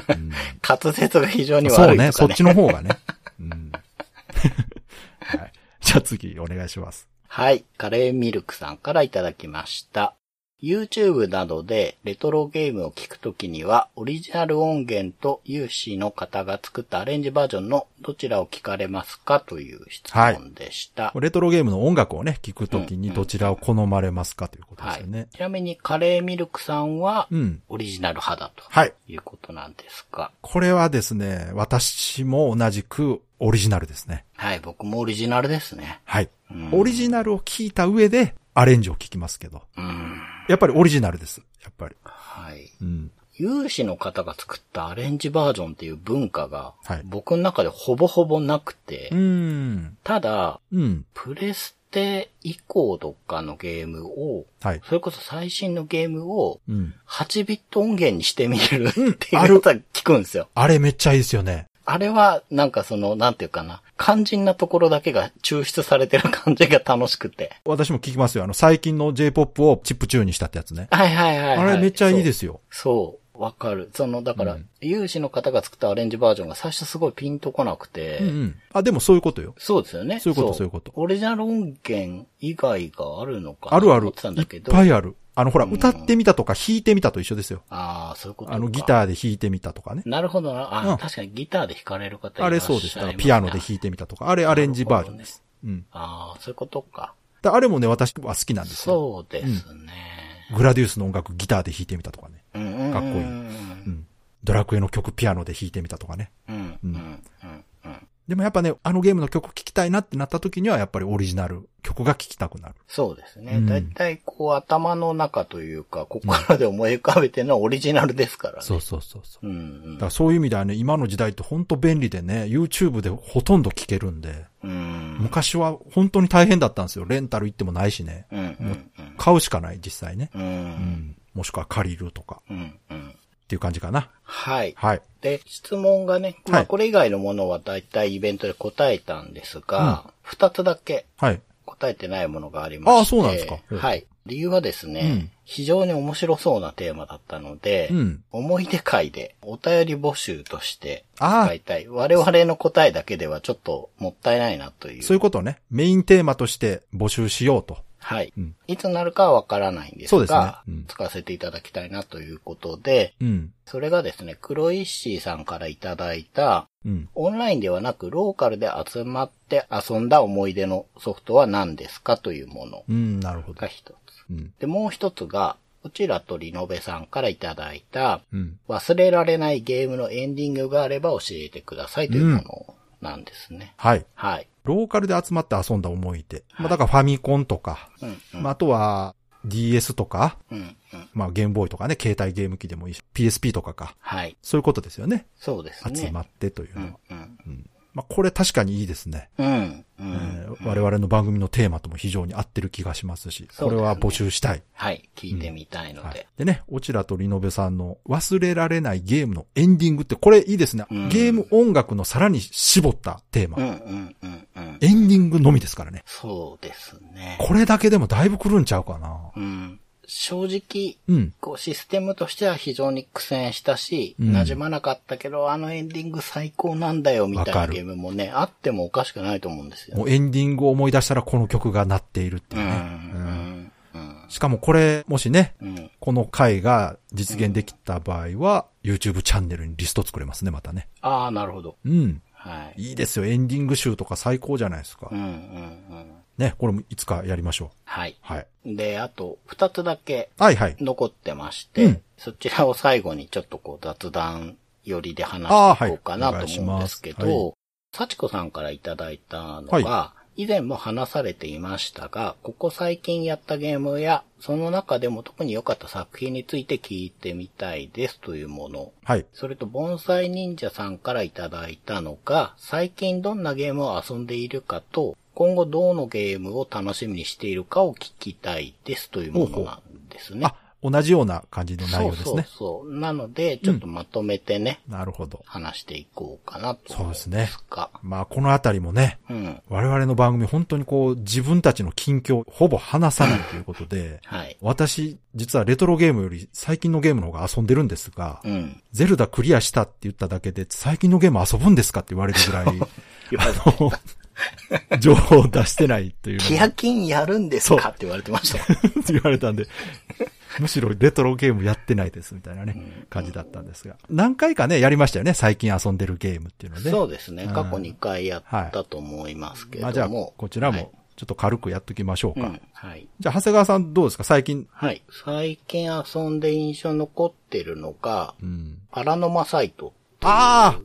A: 滑舌が非常に
B: そうね、
A: 悪いとかね。
B: そっちの方がね。うん。はい。じゃあ次、お願いします。
A: はい。カレーミルクさんからいただきました。YouTube などでレトロゲームを聴くときには、オリジナル音源と有志の方が作ったアレンジバージョンのどちらを聞かれますかという質問でした。
B: レトロゲームの音楽をね、聞くときにどちらを好まれますかということですよね。
A: ちなみにカレーミルクさんは
B: うん。
A: オリジナル派だと
B: はい。
A: いうことなんですが、
B: これはですね、私も同じくオリジナルですね。
A: はい、僕もオリジナルですね。
B: はい。
A: うん
B: オリジナルを聞いた上で、アレンジを聞きますけど。
A: うん。
B: やっぱりオリジナルです。やっぱり。
A: はい。
B: うん。
A: 有志の方が作ったアレンジバージョンっていう文化が
B: はい、
A: 僕の中でほぼほぼなくて、
B: うーん。
A: ただ、
B: うん。
A: プレステ以降とかのゲームを、
B: はい。
A: それこそ最新のゲームを
B: うん。
A: 8ビット音源にしてみるっていうことは聞くんですよ。
B: あれめっちゃいいですよね。
A: あれは、なんかその、なんていうかな、肝心なところだけが抽出されてる感じが楽しくて。
B: 私も聞きますよ。あの、最近の J-POP をチップチューンにしたってやつね。
A: はいはいはい、はい。
B: あれめっちゃいいですすよ。
A: そう。わかる。その、だから、
B: うん
A: 有志の方が作ったアレンジバージョンが最初すごいピンとこなくて、
B: うんうん。あ、でもそういうことよ。
A: そうですよね。
B: そういうことそういうこと
A: オリジナル音源以外があるのかな？
B: あるある
A: ってたん。
B: いっ
A: だけど。
B: ぱいある。あの、ほら、
A: うん
B: 歌ってみたとか弾いてみたと一緒ですよ。
A: ああ、そういうことか。
B: あの、ギターで弾いてみたとかね。
A: なるほどな。あ、
B: うん
A: 確かにギターで弾かれる方いら
B: あれ
A: っしゃいます、ね。
B: そうです。だからピアノで弾いてみたとか。あれアレンジバージョンです。うん。
A: ああ、そういうことか。
B: だあれもね、私は好きなんですよ。
A: そうですね。
B: グラディウスの音楽ギターで弾いてみたとかね。
A: うんうんうんうん。
B: かっこいいうん。ドラクエの曲ピアノで弾いてみたとかね。
A: うんうんうんうん。
B: でもやっぱね、あのゲームの曲聴きたいなってなった時にはやっぱりオリジナル曲が聴きたくなる。
A: そうですね。
B: うん
A: だいたいこう頭の中というか、心で思い浮かべてるのはオリジナルですからね。
B: そうそうそうそう。
A: うんうん
B: だからそういう意味ではね、今の時代って本当便利でね、YouTube でほとんど聴けるんで、
A: うん。
B: 昔は本当に大変だったんですよ。レンタル行ってもないしね。
A: うんうん
B: 買うしかない、実際ね。
A: うん。う。
B: うんん。もしくは借りるとか
A: うんうん。
B: っていう感じかな。
A: はい。
B: はい。
A: で、質問がね、ま
B: はい
A: あこれ以外のものはだいたいイベントで答えたんですが、二、つだけ
B: はい。
A: 答えてないものがありまして。
B: あそうなんですかうん
A: はい。理由はですね、
B: うん
A: 非常に面白そうなテーマだったので、
B: うん。
A: 思い出会でお便り募集として
B: ああ
A: 使いたい。我々の答えだけではちょっともったいないなという。
B: そういうことね。メインテーマとして募集しようと。
A: はい。
B: うん
A: いつになるかはわからないんですが、
B: すねうん
A: 使わせていただきたいなということで、
B: うん。
A: それがですね、黒石さんからいただいた、
B: うん。
A: オンラインではなくローカルで集まって遊んだ思い出のソフトは何ですかというもの
B: うん、なるほど
A: が。一つ。
B: うん。
A: で、もう一つが、こちらとリノベさんからいただいた、
B: うん。
A: 忘れられないゲームのエンディングがあれば教えてくださいというものなんですね。
B: はい。
A: はい。
B: ローカルで集まって遊んだ思い出。まあ、だからファミコンとか、
A: うん、うん、
B: まあ、あとは DS とか、
A: うん、うん。
B: まあ、ゲームボーイとかね、携帯ゲーム機でもいいし、PSP とかか。
A: はい。
B: そういうことですよね。
A: そうですね。
B: 集まってという
A: うん
B: のは。、
A: うん。
B: まあ、これ確かにいいですね。
A: うん、うん。
B: えー我々の番組のテーマとも非常に合ってる気がしますし、
A: すね
B: これは募集したい。
A: はい。聞いてみたいので。
B: はい。でね、オチラとリノベさんの忘れられないゲームのエンディングって、これいいですね。
A: うん
B: ゲーム音楽のさらに絞ったテーマ。
A: うん、うん、うん、うん。
B: エンディングのみですからね。
A: そうですね。
B: これだけでもだいぶ来るんちゃうかな。
A: うん。正直、
B: うん。
A: こうシステムとしては非常に苦戦したし、
B: うん
A: 馴染まなかったけど、あのエンディング最高なんだよみたいなゲームもね、あってもおかしくないと思うんですよ。
B: もうエンディングを思い出したらこの曲が鳴っているって
A: う、
B: いうんね。
A: うん、うん、
B: しかもこれ、もしね、
A: うん。
B: この回が実現できた場合は、YouTube チャンネルにリスト作れますね、またね。
A: ああ、なるほど。
B: うん。
A: はい。
B: いいですよ。エンディング集とか最高じゃないですか
A: うん、。うん、うん。
B: ね、これもいつかやりましょう。
A: はい。
B: はい。
A: で、あと、二つだけ
B: はいはい。
A: 残ってまして、
B: うん
A: そちらを最後にちょっとこう雑談寄りで話していこうかな
B: はい
A: と思うんですけど、幸子さんからいただいたのが、
B: は
A: 以前も話されていましたが、ここ最近やったゲームや、その中でも特に良かった作品について聞いてみたいですというもの。
B: はい。
A: それと、盆栽忍者さんからいただいたのが、最近どんなゲームを遊んでいるかと、今後どのゲームを楽しみにしているかを聞きたいですというものなんですね。
B: あ、同じような感じの内容ですね。
A: そうそうそう。なので、ちょっとまとめてね、
B: なるほど。
A: 話していこうかなと
B: そうですね
A: が。
B: まあ、このあたりもね、
A: うん。
B: 我々の番組本当にこう、自分たちの近況、ほぼ話さないということで、
A: はい。
B: 私、実はレトロゲームより最近のゲームの方が遊んでるんですが、
A: うん。
B: ゼルダクリアしたって言っただけで、最近のゲーム遊ぶんですかって言われるぐらい、あの、情報を出してないというのが
A: キヤキンやるんですかって言われてました。
B: 言われたんで、むしろレトロゲームやってないですみたいなね、感じだったんですが。何回かね、やりましたよね、最近遊んでるゲームっていうので。
A: そうですね。
B: うん
A: 過去2回やったと思いますけれ
B: まあじゃあ、
A: ども。
B: こちら
A: はい
B: も、ちょっと軽くやっときましょうか。
A: うん。はい。
B: じゃあ、長谷川さんどうですか？最近。
A: はい。最近遊んで印象に残ってるのが、
B: うん。
A: パラノマサイト。
B: ああ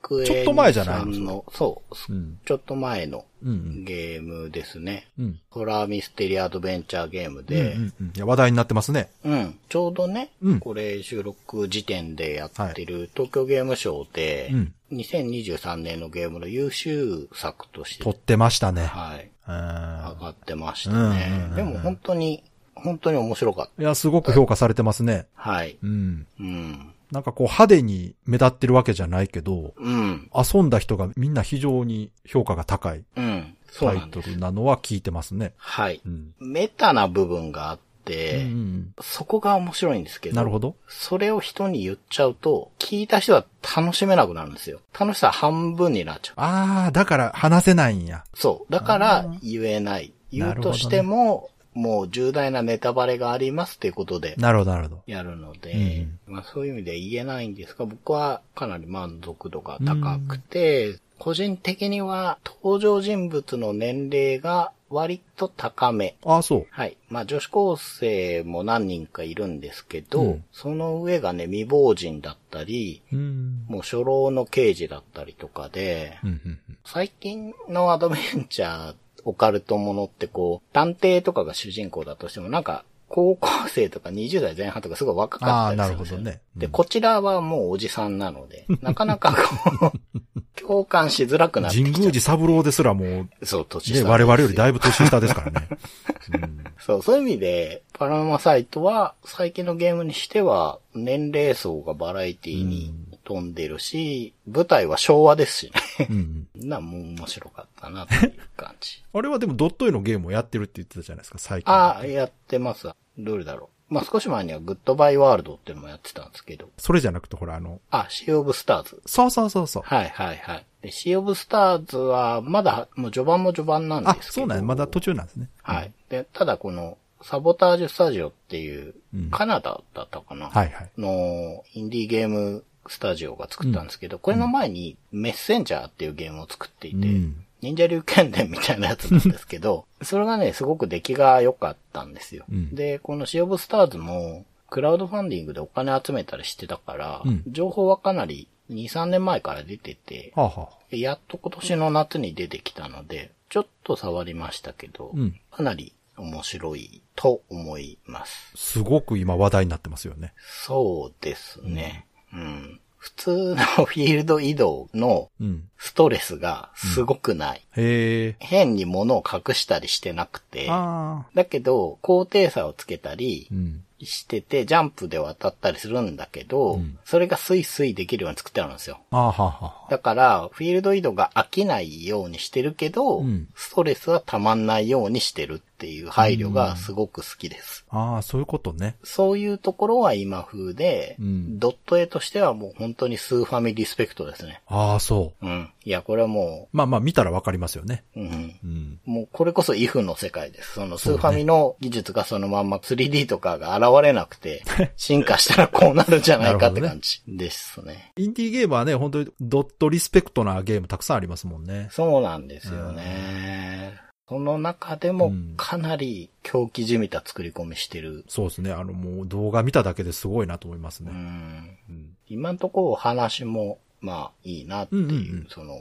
A: クエ
B: ちょっと前じゃない
A: の、そう、
B: うん。
A: ちょっと前の
B: うん
A: ゲームですね。
B: うん。うん。
A: ホラーミステリアアドベンチャーゲーム
B: うん
A: で、
B: うんうん。いや、話題になってますね。
A: うん、ちょうどね、
B: うん
A: これ収録時点でやってる東京ゲームショウで、
B: うん
A: 2023年のゲームの優秀作として
B: 撮、ってましたね。
A: はい、
B: うん。
A: 上がってました
B: うんうん
A: ね
B: うん。
A: でも本当に、本当に面白かっ
B: いや、すごく評価されてますね。
A: た。はい。
B: うん。
A: うん。
B: なんかこう派手に目立ってるわけじゃないけど、
A: うん。
B: 遊んだ人がみんな非常に評価が高いタイ。トルなのは聞いてますね。
A: はい。
B: うん。
A: メタな部分があっ
B: うん
A: て、
B: うん
A: そこが面白いんですけど、
B: うんなるほど。
A: それを人に言っちゃうと、聞いた人は楽しめなくなるんですよ。楽しさは半分になっちゃう。
B: ああ、だから話せないんや。
A: そう。だから言えない。言うとしても、もう重大なネタバレがありますっていうことで
B: なるほど、なるほど。
A: やるので、まあそういう意味で言えないんですが、僕はかなり満足度が高くて、個人的には登場人物の年齢が割と高め。
B: ああ、そう。
A: はい。まあ女子高生も何人かいるんですけど、
B: うん
A: その上がね、未亡人だったり、
B: うん。
A: もう初老の刑事だったりとかで、
B: うんうんうん
A: 最近のアドベンチャー、オカルトものってこう、探偵とかが主人公だとしてもなんか、高校生とか20代前半とかすごい若かったりするんですよ
B: あーなるほどねうん
A: で、こちらはもうおじさんなので、なかなかこう、共感しづらくなってきちゃう。
B: 神宮寺三郎ですらもう、
A: そう、年
B: ね、
A: 下。
B: 我々よりだいぶ年下ですからね。うん
A: そう、そういう意味で、パラノマサイトは、最近のゲームにしては、年齢層がバラエティに飛んでるし、舞台は昭和ですしね。
B: うん
A: な、もう面白かったな、という感じ。
B: あれはでもドット絵のゲームをやってるって言ってたじゃないですか、最近。
A: ああ、やってますわ。どれだろう。まあ、少し前にはグッドバイワールドっていうのもやってたんですけど。
B: それじゃなくて、ほら、あの、
A: あ、シーオブスターズ。
B: そうそうそうそう。
A: はいはいはい。で、シーオブスターズは、まだ、もう序盤も序盤なんです
B: あ
A: けど。、
B: そうなんやまだ途中なんですね。
A: はい。で、ただこの、サボタージュスタジオっていう
B: うん、
A: カナダだったかな、
B: はいはい。
A: の、インディーゲームスタジオが作ったんですけど、これの前に、メッセンジャーっていうゲームを作っていて、
B: うん
A: 忍者流剣伝みたいなやつなんですけど、それがね、すごく出来が良かったんですよ。
B: うん
A: で、このシオブスターズも、クラウドファンディングでお金集めたりしてたから、
B: うん
A: 情報はかなり2、3年前から出てて、やっと今年の夏に出てきたので、ちょっと触りましたけど、
B: うん
A: かなり面白いと思います。
B: すごく今話題になってますよね。
A: そうですね。うん。普通のフィールド移動の
B: うん。
A: ストレスがすごくない。
B: へえ。
A: 変に物を隠したりしてなくて。だけど、高低差をつけたり
B: うん。
A: してて、ジャンプで渡ったりするんだけど、
B: うん
A: それがスイスイできるように作ってあるんですよ。
B: はあ、はあ。
A: だから、フィールド移動が飽きないようにしてるけど、
B: うん
A: ストレスは溜まんないようにしてるっていう配慮がすごく好きです。
B: ああ、そういうことね。
A: そういうところは今風で、
B: うん
A: ドット絵としてはもう本当にスーファミリスペクトですね。
B: ああ、そう。
A: うん。いや、これはも
B: まあまあ見たらわかりますよね。
A: う、うん。
B: うん。
A: もうこれこそ if の世界です。そのスーファミの技術がそのまんま 3D とかが現れなくて、進化したらこうなるんじゃないかって感じですね。
B: インディーゲームはね、本当にドットリスペクトなゲームたくさんありますもんね。
A: そうなんですよね。その中でも
B: うん
A: かなり狂気じみた作り込みしてる。
B: そうですね。あの、もう動画見ただけですごいなと思います
A: う
B: ね。
A: ん。
B: うん。
A: 今のところお話も、まあいいなっていう、
B: うんうんうん
A: その、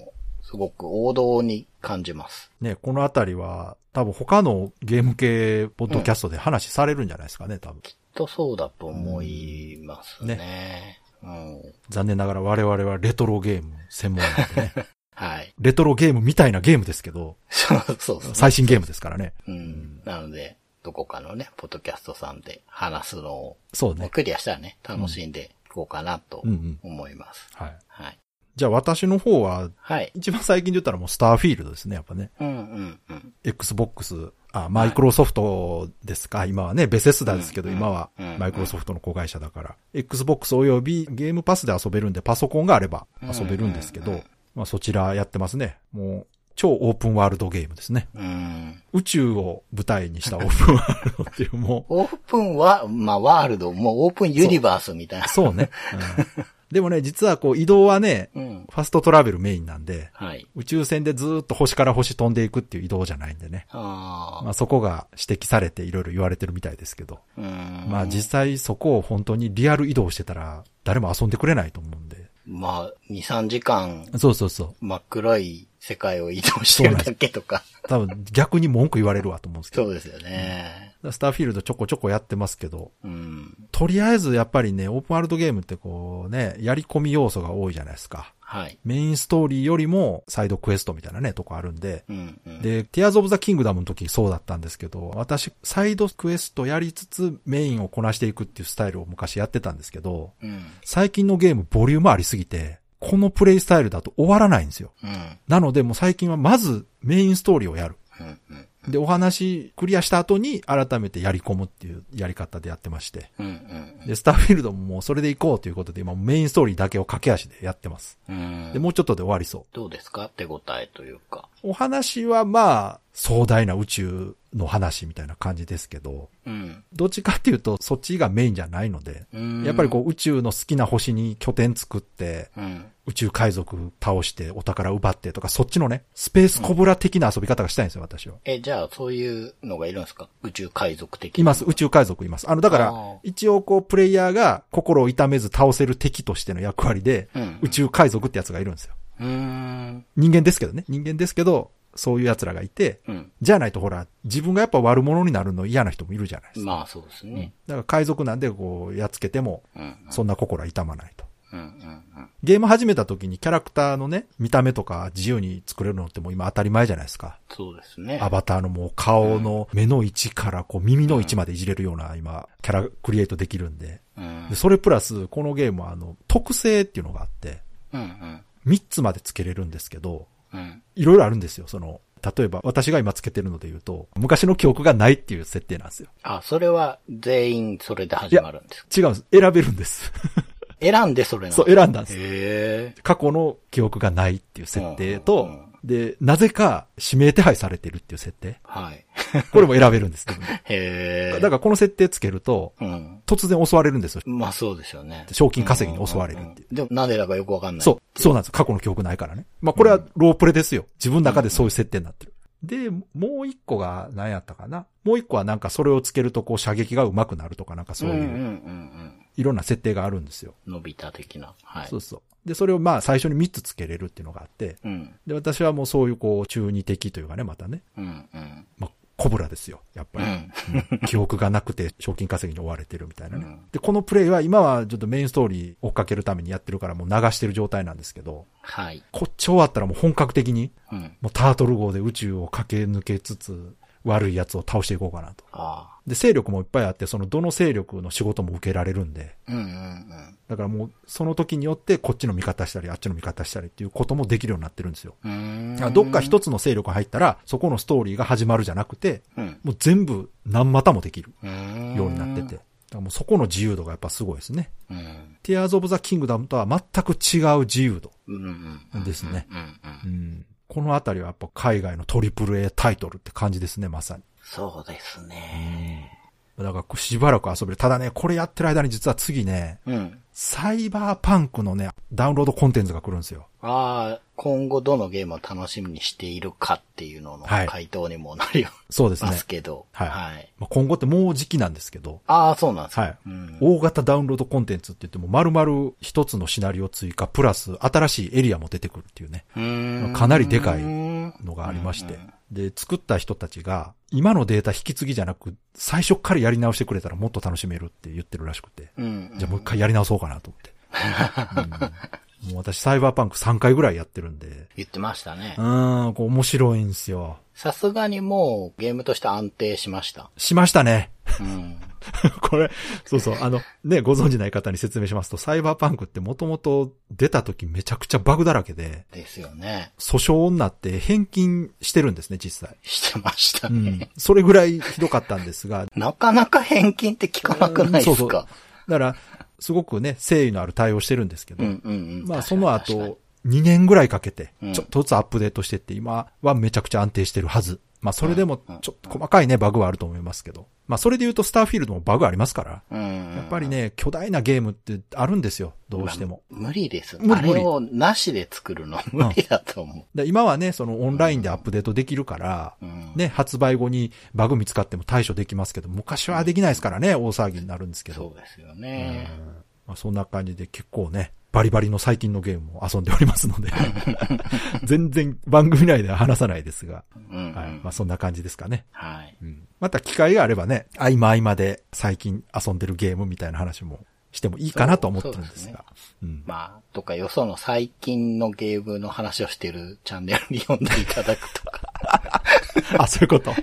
A: すごく王道に感じます。
B: ね、このあたりは、多分他のゲーム系ポッドキャストで話されるんじゃないですかね、多分。
A: きっとそうだと思いますね。
B: ね
A: うん。
B: 残念ながら我々はレトロゲーム専門なんでね。
A: はい。
B: レトロゲームみたいなゲームですけど、
A: そうそうそう。
B: 最新ゲームですからね。
A: うん。なので、どこかのね、ポッドキャストさんで話すのを、
B: そうね。
A: クリアしたらね、楽しんでいこうかなと
B: うんうん。
A: 思います。
B: はい。
A: はい。
B: じゃあ私の方は、
A: はい。
B: 一番最近で言ったらもうスターフィールドですね、やっぱね。
A: うんうんうん。
B: Xbox、あ、マイクロソフトですか、今はね、ベセスダですけど、
A: うん
B: 今は
A: うん
B: マイクロソフトの子会社だから。Xbox およびゲームパスで遊べるんで、パソコンがあれば遊べるんですけど、
A: うんうんうん
B: まあそちらやってますね。もう、超オープンワールドゲームですね。
A: うん。
B: 宇宙を舞台にした オープンワールドっていうもう、
A: オープンは、まあ、ワールド、もうオープンユニバースみたいな。
B: そうね。うんでもね、実はこう移動はね、
A: うん。
B: ファストトラベルメインなんで、
A: はい。
B: 宇宙船でずーっと星から星飛んでいくっていう移動じゃないんでね。
A: ああ。
B: まあそこが指摘されていろいろ言われてるみたいですけど。
A: うん。
B: まあ実際そこを本当にリアル移動してたら誰も遊んでくれないと思うんで。
A: まあ、2、3時間、
B: そうそうそう。
A: 真っ黒い世界を移動してるだけとか。
B: 多分逆に文句言われるわと思うんですけど。
A: そうですよね。
B: スターフィールドちょこちょこやってますけど、
A: うん。
B: とりあえずやっぱりね、オープンワールドゲームってこうね、やり込み要素が多いじゃないですか。
A: はい。
B: メインストーリーよりもサイドクエストみたいなね、とこあるんで。
A: うん、うん。
B: で、ティアーズ・オブ・ザ・キングダムの時そうだったんですけど、私、サイドクエストやりつつメインをこなしていくっていうスタイルを昔やってたんですけど、
A: うん。
B: 最近のゲームボリュームありすぎて、このプレイスタイルだと終わらないんですよ。
A: うん。
B: なのでもう最近はまずメインストーリーをやる。
A: うん。うん。
B: で、お話クリアした後に改めてやり込むっていうやり方でやってまして。
A: うん。うん。
B: で、スターフィールドももうそれで行こうということで今メインストーリーだけを駆け足でやってます。
A: うん。
B: で、もうちょっとで終わりそう。
A: どうですか？手応えというか。
B: お話はまあ、壮大な宇宙の話みたいな感じですけど、
A: うん。
B: どっちかっていうとそっちがメインじゃないので、
A: うん。
B: やっぱりこう宇宙の好きな星に拠点作って、
A: うん。
B: 宇宙海賊倒してお宝奪ってとか、そっちのね、スペースコブラ的な遊び方がしたいんですよ、私は。
A: え、じゃあ、そういうのがいるんですか？宇宙海賊的な。
B: います、宇宙海賊います。あの、だから一応こう、プレイヤーが心を痛めず倒せる敵としての役割で、
A: うん
B: 宇宙海賊ってやつがいるんですよ。
A: うーん。
B: 人間ですけどね。人間ですけど、そういう奴らがいて、
A: うん。
B: じゃあないとほら、自分がやっぱ悪者になるの嫌な人もいるじゃないですか。
A: まあ、そうですね。
B: だから海賊なんでこう、やっつけても、
A: うん。
B: そんな心は痛まないと。
A: うん。うん。
B: ゲーム始めた時にキャラクターのね、見た目とか自由に作れるのってもう今当たり前じゃないですか。
A: そうですね。
B: アバターのもう顔の目の位置からこう耳の位置までいじれるような今、キャラクリエイトできるんで。
A: うん
B: で、。それプラス、このゲームはあの、特性っていうのがあって、
A: うん。うん。
B: 3つまでつけれるんですけど、
A: うん。
B: いろいろあるんですよ。その、例えば私が今つけてるので言うと、昔の記憶がないっていう設定なんですよ。
A: あ、それは全員それで始まるんですか？
B: 違うんです。選べるんです。
A: 選んでそれなの
B: そう、選んだんです。
A: へえ。
B: 過去の記憶がないっていう設定
A: うん
B: と
A: うん、
B: で、なぜか指名手配されてるっていう設定。
A: はい。
B: これも選べるんですけど、
A: へえ。
B: だからこの設定つけると、
A: うん。
B: 突然襲われるんですよ。
A: まあそうですよね。
B: 賞金稼ぎに襲われるっていう。
A: でもなんでだかよくわかんない。
B: そう、そうなんです。過去の記憶ないからね。まあこれはロープレですよ。自分の中でそういう設定になってる。で、もう一個が何やったかな。もう一個はなんかそれをつけるとこう射撃が上手くなるとかなんかそういう
A: うんうんうんうん。
B: いろんな設定があるんですよ。
A: 伸びた的な。はい。
B: そうそう。で、それをまあ最初に3つつけれるっていうのがあって、
A: うん。
B: で、私はもうそういうこう中二的というかね、またね。
A: うんうん。
B: まあ、コブラですよ。やっぱり。
A: うん。
B: うん記憶がなくて賞金稼ぎに追われてるみたいなね。
A: うん
B: で、このプレイは今はちょっとメインストーリー追っかけるためにやってるからもう流してる状態なんですけど、
A: はい。
B: こっち終わったらもう本格的に、
A: うん。
B: もうタートル号で宇宙を駆け抜けつつ、悪い奴を倒していこうかなと。で、勢力もいっぱいあって、そのどの勢力の仕事も受けられるんで、
A: うんうんうん。
B: だからもうその時によってこっちの味方したり、あっちの味方したりっていうこともできるようになってるんですよ。どっか一つの勢力入ったら、そこのストーリーが始まるじゃなくて、
A: うん。
B: もう全部何股もできるようになってて。もうそこの自由度がやっぱすごいですね。
A: うん。
B: ティアーズ・オブ・ザ・キングダムとは全く違う自由度。ですね。このあたりはやっぱ海外のトリプル A タイトルって感じですね、まさに。
A: そうですね。
B: だからしばらく遊べる。ただね、これやってる間に実は次ね、
A: うん。
B: サイバーパンクのね、ダウンロードコンテンツが来るんですよ。
A: ああ、今後どのゲームを楽しみにしているかっていうのの
B: はい
A: 回答にもなり
B: そうですね
A: ま。すけど。
B: はい
A: はい。
B: まあ、今後ってもう時期なんですけど、
A: ああ、そうなんですか。
B: はい
A: うん。
B: 大型ダウンロードコンテンツって言っても丸々一つのシナリオ追加、プラス新しいエリアも出てくるっていうね、
A: うーん
B: かなりでかい
A: うん
B: のがありまして
A: うん。
B: で、作った人たちが、今のデータ引き継ぎじゃなく、最初からやり直してくれたらもっと楽しめるって言ってるらしくて。
A: うん。
B: じゃあもう一回やり直そうかなと思って。う んもう私サイバーパンク3回ぐらいやってるんで、
A: 言ってましたね
B: う。ーん、こう面白いんですよ。
A: さすがにもうゲームとして安定しました。
B: しましたね。
A: うん。
B: これ、そうそう、あの、ね、ご存知ない方に説明しますと、サイバーパンクってもともと出た時めちゃくちゃバグだらけで、
A: ですよね。
B: 訴訟になって返金してるんですね、実際。
A: してました
B: う
A: ね。
B: ん。それぐらいひどかったんですが、
A: なかなか返金って聞かなくないですか？
B: そうそうだから、すごくね、誠意のある対応してるんですけど、
A: うんうんうん。
B: まあその後、2年ぐらいかけて
A: うん、
B: ちょっとずつアップデートしてって、今はめちゃくちゃ安定してるはず。まあそれでも
A: うん
B: ちょっと細かいね、バグはあると思いますけど。まあそれで言うとスターフィールドもバグありますから。
A: うん。
B: やっぱりね、巨大なゲームってあるんですよ、どうしても。
A: まあ無理です。
B: 無理
A: あれをなしで作るの無理だと思
B: で今はね、そのオンラインでアップデートできるから。ね、発売後にバグ見つかっても対処できますけど、昔はできないですからね、大騒ぎになるんですけど。
A: そうですよね。
B: まあ、そんな感じで結構ね、バリバリの最近のゲームを遊んでおりますので、全然番組内では話さないですが、
A: うん。
B: はい。まあそんな感じですかね。
A: はい。
B: うん。また機会があればね、合間合間で最近遊んでるゲームみたいな話もしてもいいかなと思ってるんですが。うん。
A: まあ、とかよその最近のゲームの話をしてるチャンネルに読んでいただくとか。
B: あ、そういうこと？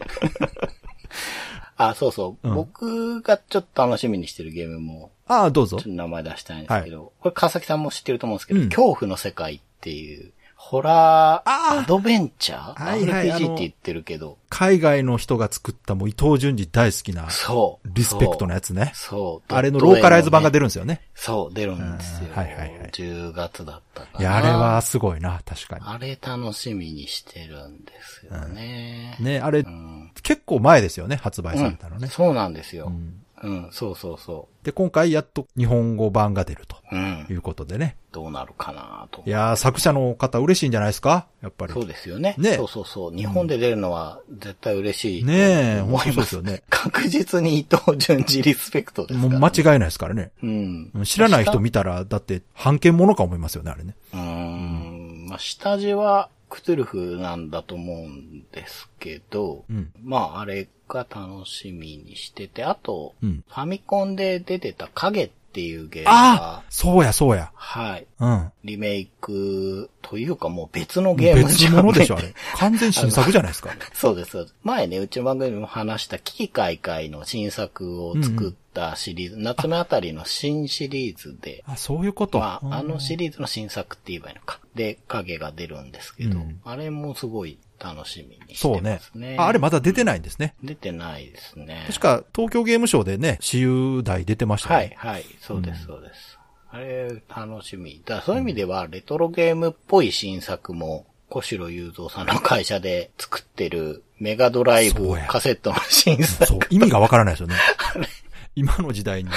A: あ、そうそう。
B: うん
A: 僕がちょっと楽しみにしてるゲームも、
B: ああ、どうぞ
A: ちょっ。と名前出したいんですけど、これ川崎さんも知ってると思うんですけど、
B: うん
A: 恐怖の世界っていう、ホラー、アドベンチャー
B: はいはいあ
A: ?RPG
B: の
A: って言ってるけど、
B: 海外の人が作ったもう伊藤淳二大好きな
A: そう。
B: リスペクトのやつね。
A: そう。
B: あれのローカライズ版が出
A: る。
B: るんですよね。
A: そう、出るんですよ。
B: うんはいはいはい
A: 10月だったかな。
B: いや、あれはすごいな、確か
A: あれ楽しみにしてるんですよね。
B: に。ね、あれ、
A: うん。
B: 結構前ですよね、発売されたのね。
A: うんそうなんですよ。
B: うん
A: うん、そうそうそ
B: で、今回やっと日本語版が出ると
A: う。うん
B: い。うことでね。
A: どうなるかなと。
B: いやー、作者の方嬉しいんじゃないですか？やっぱり。
A: そうですよね。
B: ね
A: そうそうそう。日本で出るのは絶対嬉しい。
B: ねえ、
A: 思います
B: よね。
A: 確実に伊藤淳二リスペクトですから、
B: もう間違いないですからね。
A: うん。
B: 知らない人見たら、だって、判権者か思いますよね、あれね。
A: うーん。まあ、下地はクトゥルフなんだと思うんですけど、
B: うん。
A: まあ、あれが楽しみにしてて、あと、
B: うん
A: ファミコンで出てた影っていうゲーム
B: あ
A: が、
B: そうや、そうや。
A: はい。
B: うん。
A: リメイクというかもう別のゲーム
B: 別物でしょ、あ
A: ね
B: れ。完全新作じゃないですか。
A: そうです。前ね、うちの番組でも話した危機開会の新作を作ったシリーズ、夏目あたりの新シリーズで、
B: あ、そういうこと。
A: まあ、あのシ
B: リ
A: リーズの新作って言えばいいのか。で、影が出るんですけど、
B: うん
A: あれもすごい楽しみにして
B: そうね
A: ますね。。
B: ああれまだ出てないんですね。
A: 出てないですね。
B: 確か、東京ゲームショウでね、私有台出てましたよ
A: はい、
B: ね。
A: はい、そうです、そうです。あれ、楽しみ。だそういう意味では、レトロゲームっぽい新作も、小城雄三さんの会社で作ってるメガドライブカセットの新作。
B: そう、意味がわからないですよね。今の時代に、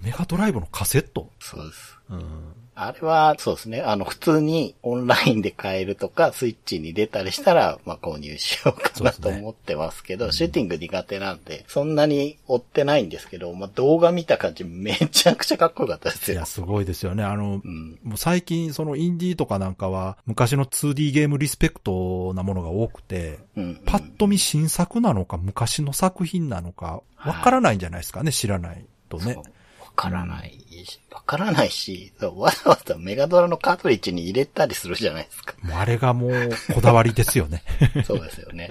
B: メガドライブのカセット？
A: そうです。
B: うん。
A: あれは、そうですね。あの、普通にオンラインで買えるとか、スイッチに出たりしたら、まあ、購入しようかなと思ってますけど、シューティング苦手なんで、そんなに追ってないんですけど、まあ、動画見た感じめちゃくちゃかっこよかったですよ
B: いや、。すごいですよね。あの、
A: うん。
B: もう最近、そのインディーとかなんかは、昔の 2D ゲームリスペクトなものが多くて、
A: うん。
B: パッと見新作なのか、昔の作品なのか、わからないんじゃないですかね、知らないとね
A: そう。わからないし、わからないし、わざわざメガドラのカートリッジに入れたりするじゃないですか。
B: あれがもう、こだわりですよね。
A: そうですよね。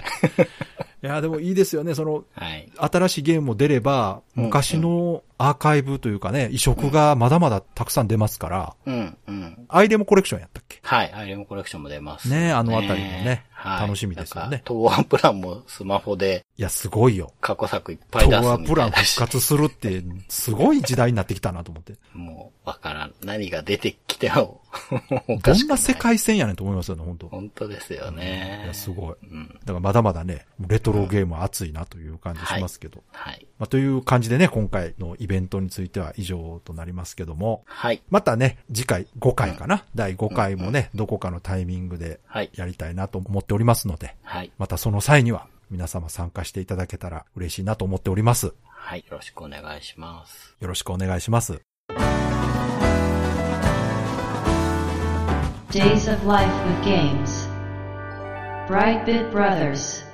B: いや、でもいいですよね。その、
A: はい。
B: 新しいゲームも出れば、
A: うん
B: 昔のアーカイブというかね、移植がまだまだたくさん出ますから、
A: うん、うん。
B: アイレムコレクションやったっけ？
A: はい。アイレムコレクションも出ます。
B: ねあのあたりもね
A: はい
B: 楽しみですよね
A: 東亜プランもスマホで
B: いや、すごいよ。
A: 過去作いっぱい出す
B: 東亜プラン復活するって、すごい時代になってきたなと思って。
A: もう、わからん。何が出てきても、お
B: どんない世界線やねんと思いますよね、本当
A: 本当ですよね。
B: いや、すごい。
A: うん。
B: だからまだまだね、レトロゲームは熱いなという感じしますけど。
A: はい。
B: まあ、という感じでね、今回のイベントについては以上となりますけども、
A: はい。
B: またね、次回5回かな、第5回もね、どこかのタイミングで
A: はい。
B: やりたいなと思っておりますので、
A: はい。
B: またその際には皆様参加していただけたら嬉しいなと思っております。
A: はい。よろしくお願いします。
B: よろしくお願いします。
C: Days of Life with Games. Brightbit Brothers.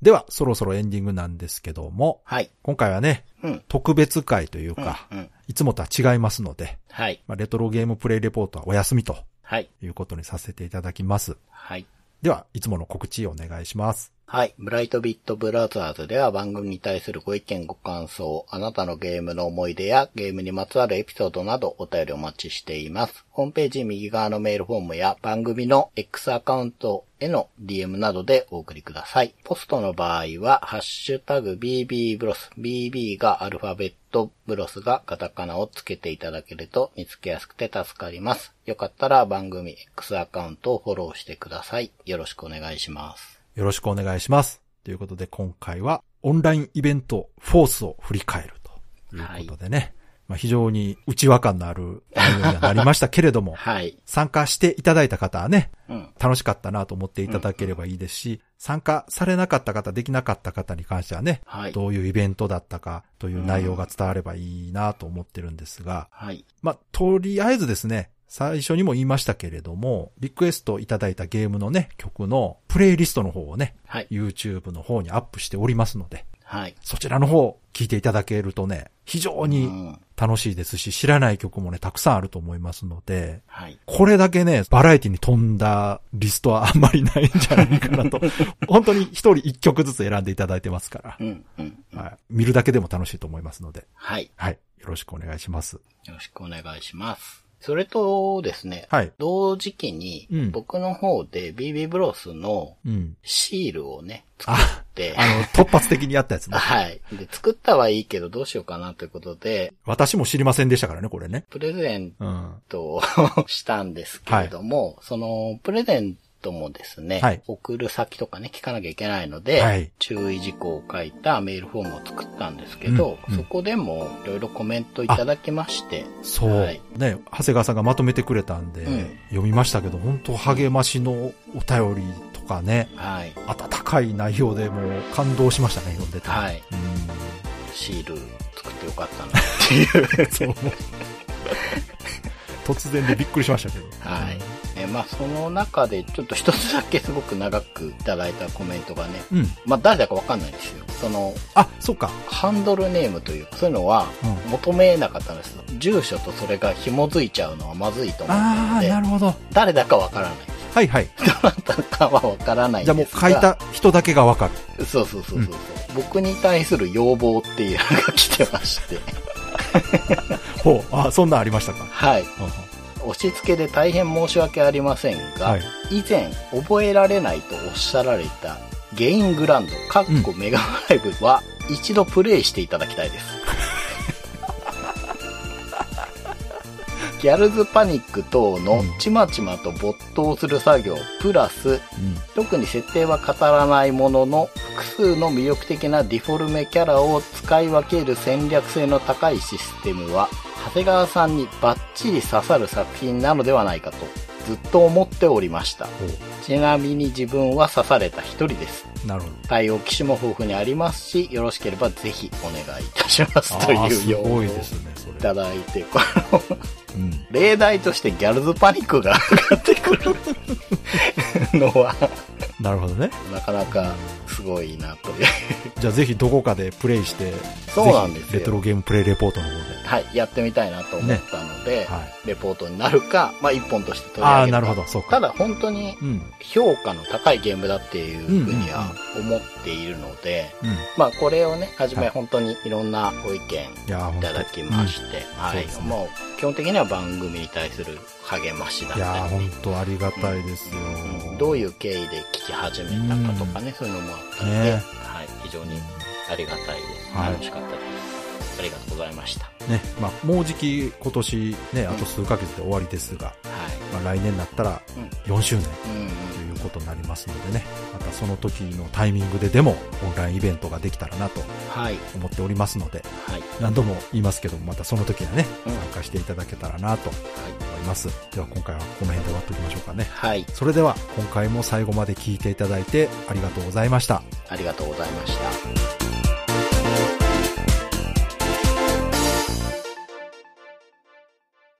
B: では、そろそろエンディングなんですけども、
A: はい。
B: 今回はね、
A: うん。
B: 特別会という
A: うん
B: か、
A: うん。
B: いつもとは違いますので、
A: はい。
B: まあ、レトロゲームプレイレポートはお休みと
A: はい。
B: いうことにさせていただきます。
A: はい。
B: では、いつもの告知をお願いします。
A: はい。ブライトビットブラザーズでは番組に対するご意見ご感想、あなたのゲームの思い出やゲームにまつわるエピソードなどお便りお待ちしています。ホームページ右側のメールフォームや番組の X アカウントへの DM などでお送りください。ポストの場合は、ハッシュタグ BB ブロス、BB がアルファベット、ブロスがカタカナをつけていただけると見つけやすくて助かります。よかったら番組 X アカウントをフォローしてください。よろしくお願いします。
B: よろしくお願いします。ということで今回はオンラインイベントフォースを振り返るということでね。まあ非常に内輪感のある内容にはなりましたけれども、
A: はい。
B: 参加していただいた方はね、
A: うん。
B: 楽しかったなと思っていただければいいですし、参加されなかった方、できなかった方に関してはね、
A: はい。
B: どういうイベントだったかという内容が伝わればいいなと思ってるんですが、
A: はい。
B: まあ、とりあえずですね、最初にも言いましたけれども、リクエストいただいたゲームのね、曲のプレイリストの方をね、
A: はい。
B: YouTube の方にアップしておりますので、
A: はい。
B: そちらの方聞いていただけるとね、非常
A: う
B: に
A: ん。
B: 楽しいですし、知らない曲もね、たくさんあると思いますので、
A: はい。
B: これだけね、バラエティに富んだリストはあんまりないんじゃないかなと。本当に一人一曲ずつ選んでいただいてますから
A: う、ん。うん。
B: はい。見るだけでも楽しいと思いますので、
A: はい。
B: はい。よろしくお願いします。
A: よろしくお願いします。それとですね、
B: はい。
A: 同時期に
B: うん、
A: 僕の方で BB ブロスの
B: うん。
A: シールをね、作
B: あ
A: って、
B: あの、突発的にやったやつね。
A: はい。で、作ったはいいけどどうしようかなということで、
B: 私も知りませんでしたからね、これね。
A: プレゼン
B: うん。
A: トをしたんですけれども、その、プレゼントもですね、
B: はい
A: 送る先とかね、聞かなきゃいけないので、
B: はい
A: 注意事項を書いたメールフォームを作ったんですけど、
B: うんうん
A: そこでもいろいろコメントいただきまして、
B: そう。
A: はい
B: ね、長谷川さんがまとめてくれたんで、
A: うん
B: 読みましたけど、本当励ましのお便りとかね、
A: はい。
B: 温かい内容でもう感動しましたね、読んでて。
A: はい。
B: うん。
A: シール作ってよかったなっていう。
B: そう。突然でびっくりしましたけど。
A: はい。えまあ、その中でちょっと一つだけすごく長くいただいたコメントがね、
B: うん。
A: まあ、誰だかわかんないんですよ。その、
B: あ、そうか。
A: ハンドルネームというか、そういうのは
B: うん。
A: 求めなかったんです。住所とそれが紐づいちゃうのはまずいと思う
B: ああ、
A: ので
B: な、るほど。
A: 誰だかわからない。
B: はいはい。
A: どなたかはわからないん
B: じゃあもう
A: ですが。
B: 書いた人だけがわかる。
A: そうそうそうそうそう、僕に対する要望っていうのが来てまして。
B: ほう。あ、そんなんありましたか？
A: はい。押し付けで大変申し訳ありませんが、
B: はい。
A: 以前覚えられないとおっしゃられたゲイングランド、カッコメガドライブは一度プレイしていただきたいです。ギャルズパニック等のちまちまと没頭する作業、プラス、
B: うん。
A: 特に設定は語らないものの、複数の魅力的なディフォルメキャラを使い分ける戦略性の高いシステムは、長谷川さんにバッチリ刺さる作品なのではないかと、ずっと思っておりました。
B: ほ
A: ちなみに自分は刺された一人です。
B: う。なるほど。
A: 対応機種も豊富にありますし、よろしければぜひお願いいたしますという要望をい
B: ごいですね、それ。
A: ただいて、この
B: うん。
A: 例題としてギャルズパニックが上がってくるのは、
B: なるほどね。
A: なかなかすごいなという。
B: じゃあぜひどこかでプレイして、
A: そうなんです
B: レトロゲームプレイレポートの方で。
A: はい、やってみたいなと思ったので、
B: はい。
A: レポートになるか、まあ一本として取り
B: ああ、
A: 上げるか。
B: なるほど、そうか。
A: ただ本当に
B: うん。
A: 評価の高いゲームだっていうふうには思っているので、
B: うん。
A: まあこれをね、はじめ
B: はい
A: 本当にいろんなご意見
B: い
A: ただきまして、はい
B: そうです。ね
A: もう基本的には番組に対する励ましだっ
B: いやー、
A: たり、
B: 本当ありがたいですよ。
A: うんどういう経緯で聞き始めたかとかね、そういうのもあったので、
B: ね
A: はい、非常にありがたいです。
B: はい
A: 楽しかったです。ありがとうございました。
B: ね、まあ、もうじき今年ね、あと数ヶ月で終わりですが、
A: は
B: まあ、来年になったら
A: うん
B: 4周年ということになりますのでね、またその時のタイミングででもオンラインイベントができたらなと
A: はい。
B: 思っておりますので、
A: はい。
B: 何度も言いますけども、またその時はね、
A: うん
B: 参加していただけたらなと思います。では今回はこの辺で終わっておきましょうかね。
A: はい。
B: それでは今回も最後まで聞いていただいてありがとうございました。
A: ありがとうございました。